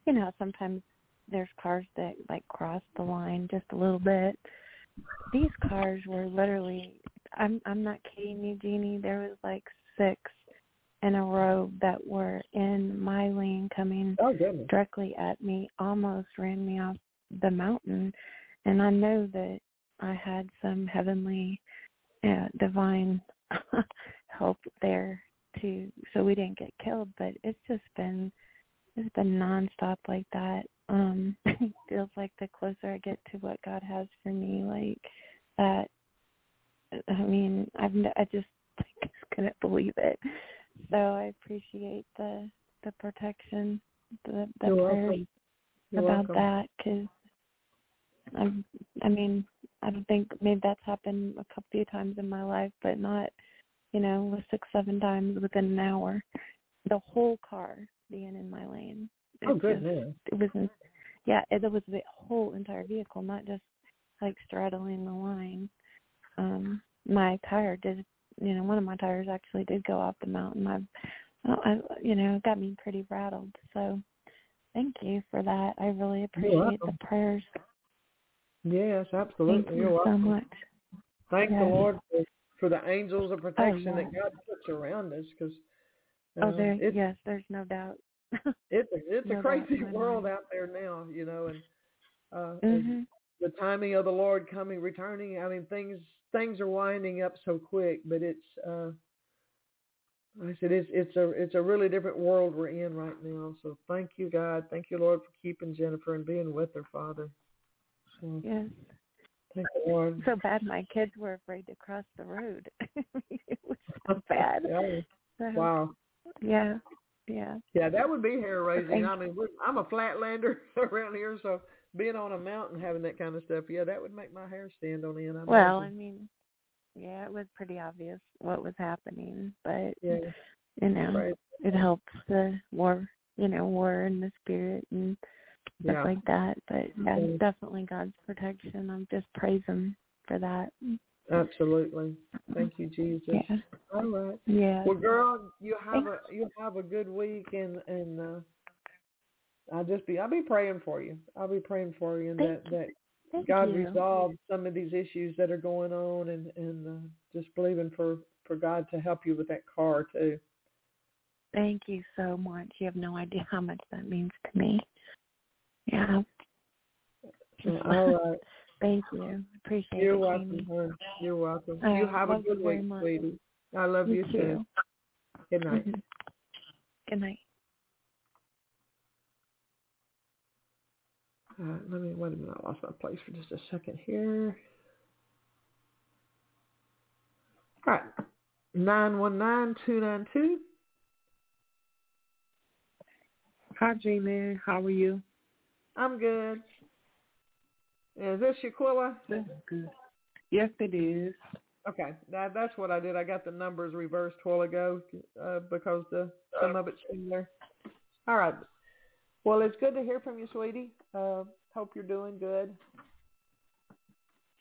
you know, sometimes there's cars that like cross the line just a little bit. These cars were literally I'm I'm not kidding you, Jeannie. There was like six in a row that were in my lane coming Oh, directly at me, almost ran me off the mountain. And I know that I had some heavenly, uh, divine help there too, so we didn't get killed. But it's just been, it's been nonstop like that. Um, it feels like the closer I get to what God has for me, like that. I mean, I've n- I just I just couldn't believe it. So I appreciate the the protection, the the You're prayers. You're about welcome. that because I'm I mean I don't think maybe that's happened a couple few times in my life, but not you know six seven times within an hour. The whole car being in my lane. Oh, It's just- goodness. it wasn't yeah it, it was the whole entire vehicle not just like straddling the line um my tire did you know one of my tires actually did go off the mountain. I've I, you know it got me pretty rattled. So thank you for that. I really appreciate the prayers. Yes, thank absolutely. You're you so welcome. much. Thank the Lord for, for the angels of protection yeah. that God puts around us because oh there it's, yes there's no doubt. It's, a, it's No a crazy my world out there now, you know, and uh, and mhm the timing of the Lord coming, returning. I mean, things things are winding up so quick, but it's. uh I said it's it's a it's a really different world we're in right now. So thank you, God. Thank you, Lord, for keeping Jennifer and being with her, Father. So yes thank the Lord. so bad my kids were afraid to cross the road it was so bad Yeah. so, Wow. yeah yeah Yeah, that would be hair raising. I mean, we're, I'm a flatlander around here, so being on a mountain having that kind of stuff, yeah, that would make my hair stand on end. I Well, I mean, yeah, it was pretty obvious what was happening, but yeah, you know, right. it helps the war, you know, war in the spirit and stuff Yeah. like that. But yeah, Mhm. definitely God's protection. I'm just praise Him for that. Absolutely. Thank you, Jesus. Yeah, All right. yeah. Well, girl, you have Thanks. a you have a good week, and and uh, I'll just be I'll be praying for you. I'll be praying for you, and Thank that that Thank God you. resolve some of these issues that are going on, and and uh, just believing for for God to help you with that car too. Thank you so much. You have no idea how much that means to me. Yeah. All right. Thank you. Appreciate You're it, welcome, Jamie. hon. You're welcome. You have a Love you good week, sweetie. I love you, You too. Good night. Mhm. Good night. Uh, let me wait a minute. I lost my place for just a second here. All right. Nine one nine two nine two. Hi, G-Man. How are you? I'm good. Is this Shaquilla? That's good. Yes, it is. Okay, that, that's what I did. I got the numbers reversed a while ago uh, because the some of it's there. All right. Well, it's good to hear from you, sweetie. Uh, hope you're doing good.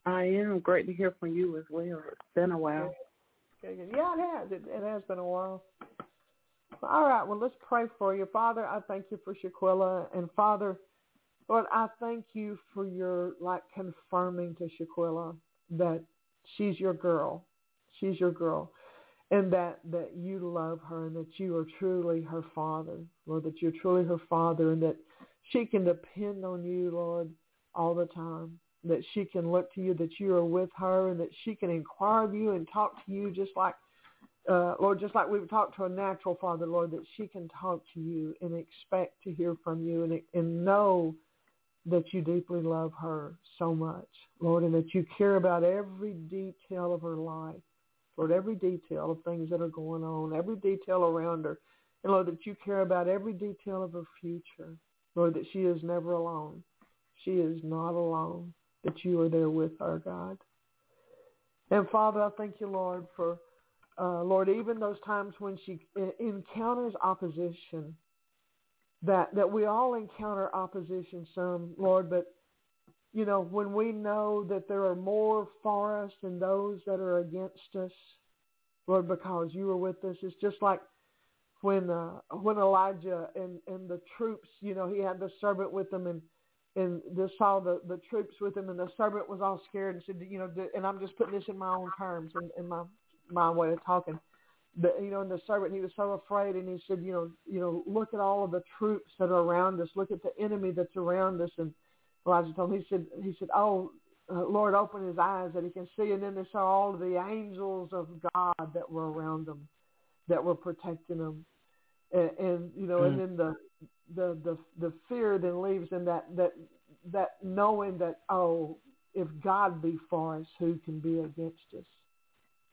I am. Great to hear from you as well. It's been a while. Okay, good. Yeah, it has. It, it has been a while. All right, well, let's pray for you. Father, I thank you for Shaquilla. And Father, Lord, I thank you for your, like, confirming to Shaquilla that she's your girl. She's your girl. And that, that you love her and that you are truly her father. Lord, that you're truly her father and that she can depend on you, Lord, all the time. That she can look to you, that you are with her and that she can inquire of you and talk to you just like uh, Lord, just like we would talk to a natural father, Lord, that she can talk to you and expect to hear from you and, and know that you deeply love her so much, Lord, and that you care about every detail of her life, Lord, every detail of things that are going on, every detail around her, and Lord, that you care about every detail of her future, Lord, that she is never alone. She is not alone, that you are there with her, God. And Father, I thank you, Lord, for uh, Lord, even those times when she encounters opposition, that that we all encounter opposition some, Lord, but you know when we know that there are more for us than those that are against us, Lord, because you are with us. It's just like when uh, when Elijah and and the troops, you know, he had the servant with him and and just saw the the troops with him, and the servant was all scared and said, you know, and I'm just putting this in my own terms and in, in my my way of talking. But you know, and the servant he was so afraid, and he said, you know, you know, look at all of the troops that are around us. Look at the enemy that's around us. And Elijah told him, he said, he said, oh, uh, Lord, open his eyes that he can see. And then they saw all of the angels of God that were around them, that were protecting them. And, and you know, mm. and then the the the the fear then leaves in that that that knowing that oh, if God be for us, who can be against us?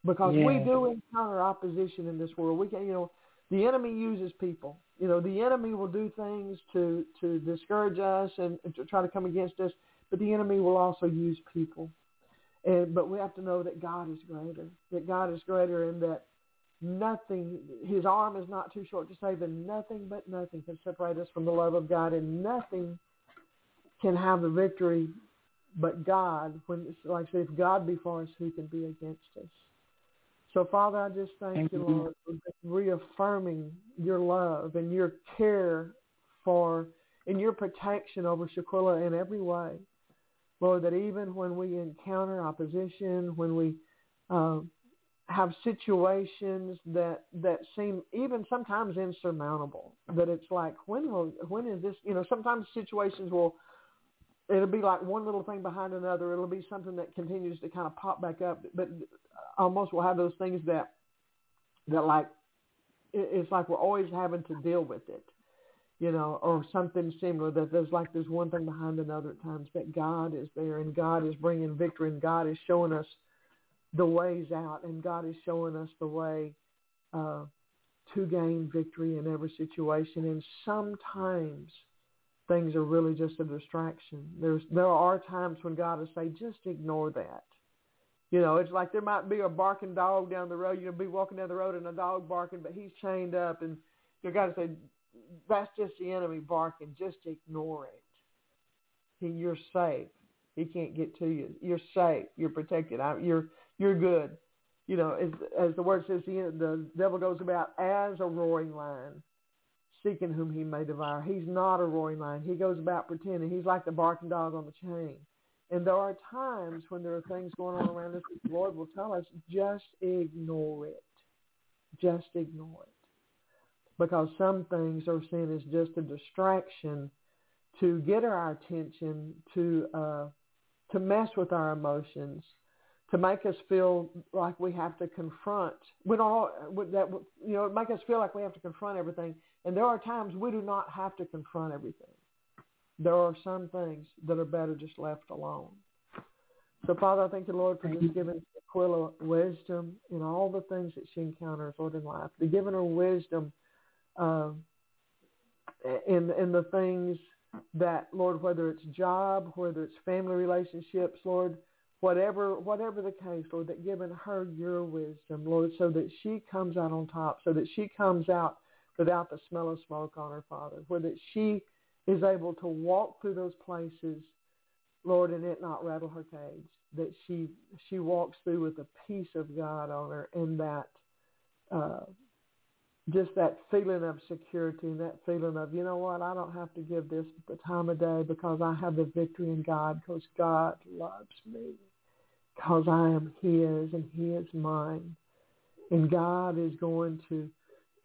because yeah. we do encounter opposition in this world. We can, you know, the enemy uses people. You know, the enemy will do things to to discourage us and, and to try to come against us, but the enemy will also use people. And but we have to know that God is greater. That God is greater, and that nothing, His arm is not too short to save, and nothing but nothing can separate us from the love of God, and nothing can have the victory but God. When, like I say, if God be for us, who can be against us? So, Father, I just thank you, Lord, for reaffirming your love and your care for and your protection over Shaquilla in every way. Lord, that even when we encounter opposition, when we uh, have situations that that seem even sometimes insurmountable, that it's like when will when is this? You know, sometimes situations will it'll be like one little thing behind another. It'll be something that continues to kind of pop back up. But almost we'll have those things that that like it's like we're always having to deal with it, you know, or something similar. That there's like there's one thing behind another at times. That God is there and God is bringing victory and God is showing us the ways out and God is showing us the way uh, to gain victory in every situation. And sometimes things are really just a distraction. There's there are times when God will say, just ignore that. You know, it's like there might be a barking dog down the road. You'll be walking down the road and a dog barking, but he's chained up, and you got to say, that's just the enemy barking. Just ignore it. You're safe. He can't get to you. You're safe. You're protected. I, you're you're good. You know, as, as the word says, the, the devil goes about as a roaring lion, seeking whom he may devour. He's not a roaring lion. He goes about pretending. He's like the barking dog on the chain. And there are times when there are things going on around us the Lord will tell us, just ignore it. Just ignore it. Because some things are seen as just a distraction to get our attention, to uh, to mess with our emotions, to make us feel like we have to confront. We don't that you know make us feel like we have to confront everything. And there are times we do not have to confront everything. There are some things that are better just left alone. So Father, I thank you, Lord, for just giving Aquila wisdom in all the things that she encounters, Lord, in life. For giving her wisdom uh, in in the things that, Lord, whether it's job, whether it's family relationships, Lord, whatever whatever the case, Lord, that given her your wisdom, Lord, so that she comes out on top, so that she comes out without the smell of smoke on her, Father, where that she is able to walk through those places, Lord, and it not rattle her cage. That she she walks through with the peace of God on her, and that uh, just that feeling of security and that feeling of, you know what, I don't have to give this the time of day because I have the victory in God because God loves me because I am his and he is mine. And God is going to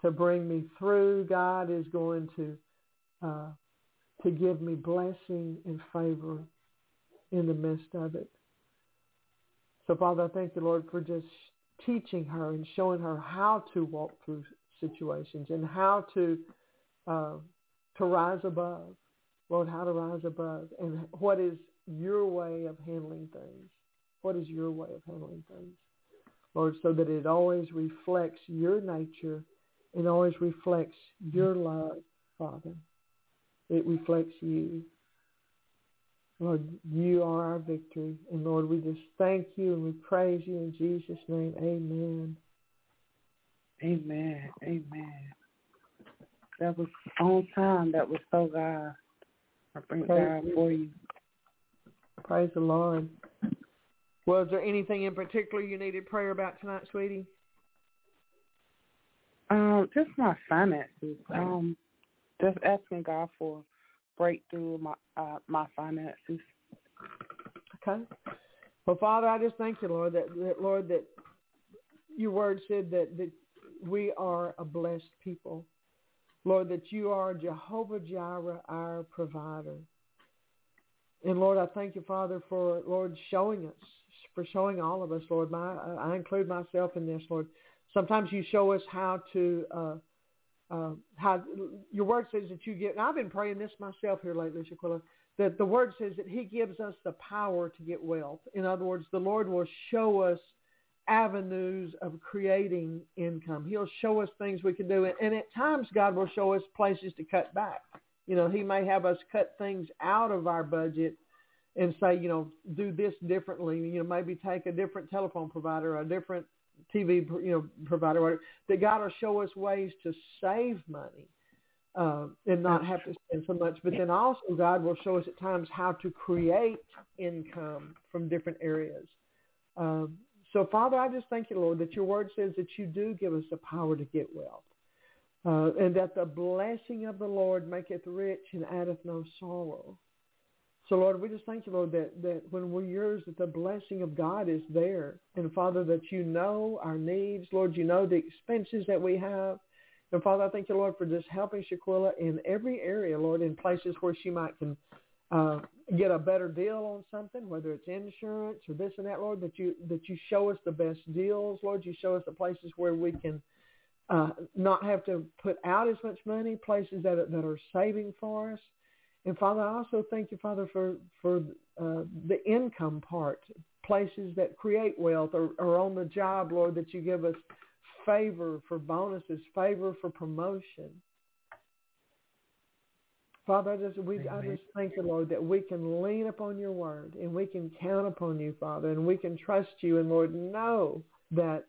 to bring me through. God is going to uh, to give me blessing and favor in the midst of it. So Father, I thank you, Lord, for just teaching her and showing her how to walk through situations and how to uh, to rise above. Lord, how to rise above and what is your way of handling things. What is your way of handling things? Lord, so that it always reflects your nature and always reflects your love, Father. It reflects you. Lord, you are our victory. And Lord, we just thank you and we praise you in Jesus' name. Amen. Amen. Amen. That was on time. That was so God. I thank God for you. Praise the Lord. Was there anything in particular you needed prayer about tonight, sweetie? Um, just my finances. Um, just asking God for breakthrough my uh, my finances. Okay. Well, Father, I just thank you, Lord, that, that Lord that your word said that that we are a blessed people. Lord, that you are Jehovah Jireh, our provider. And Lord, I thank you, Father, for Lord showing us, for showing all of us, Lord. My, I include myself in this, Lord. Sometimes you show us how to, uh, uh, how your word says that you get. And I've been praying this myself here lately, Shaquilla, that the word says that He gives us the power to get wealth. In other words, the Lord will show us avenues of creating income. He'll show us things we can do. And at times, God will show us places to cut back. You know, he may have us cut things out of our budget and say, you know, do this differently. You know, maybe take a different telephone provider, a different TV, you know, provider. Whatever. That God will show us ways to save money uh, and not have to spend so much. But then also, God will show us at times how to create income from different areas. Um, so, Father, I just thank you, Lord, that your word says that you do give us the power to get wealth. Uh, and that the blessing of the Lord maketh rich and addeth no sorrow. So, Lord, we just thank you, Lord, that, that when we're yours, that the blessing of God is there. And, Father, that you know our needs. Lord, you know the expenses that we have. And, Father, I thank you, Lord, for just helping Shaquilla in every area, Lord, in places where she might can uh, get a better deal on something, whether it's insurance or this and that, Lord, that you that you show us the best deals, Lord. You show us the places where we can uh, not have to put out as much money, places that that are saving for us. And Father, I also thank you, Father, for for uh, the income part, places that create wealth, or, or on the job, Lord, that you give us favor for bonuses, favor for promotion. Father, I just we I just thank you, Lord, that we can lean upon your word and we can count upon you, Father, and we can trust you and Lord know that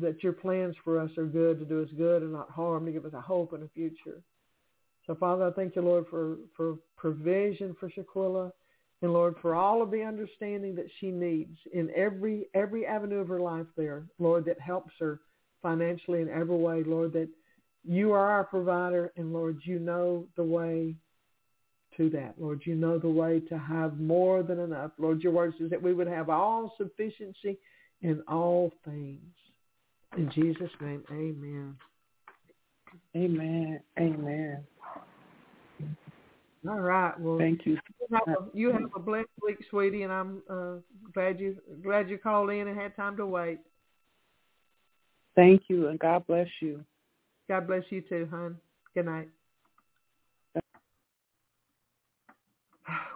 that your plans for us are good to do us good and not harm, to give us a hope and a future. So Father, I thank you, Lord, for, for provision for Shaquilla and Lord, for all of the understanding that she needs in every every avenue of her life there, Lord, that helps her financially in every way, Lord, that you are our provider, and Lord, you know the way to that. Lord, you know the way to have more than enough. Lord, your word says that we would have all sufficiency in all things. In Jesus' name, amen. Amen. Amen. All right. Well, thank you. You have a, you have a blessed week, sweetie, and I'm uh, glad you glad you called in and had time to wait. Thank you, and God bless you. God bless you too, hon. Good night.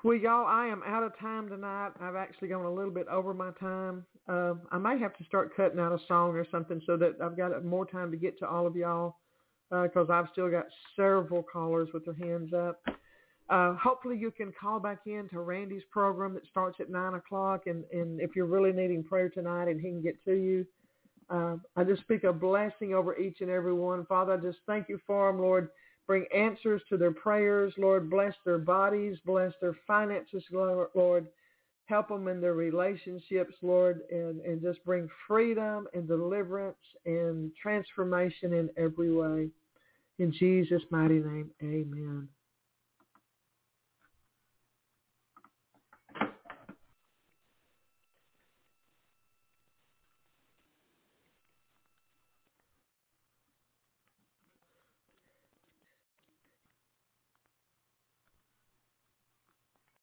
Well, y'all, I am out of time tonight. I've actually gone a little bit over my time. Uh, I may have to start cutting out a song or something so that I've got more time to get to all of y'all because uh, I've still got several callers with their hands up. Uh, hopefully you can call back in to Randy's program that starts at 9 o'clock. And, and if you're really needing prayer tonight and he can get to you, uh, I just speak a blessing over each and every one. Father, I just thank you for them, Lord. Bring answers to their prayers, Lord. Bless their bodies. Bless their finances, Lord. Help them in their relationships, Lord, and, and just bring freedom and deliverance and transformation in every way. In Jesus' mighty name, amen.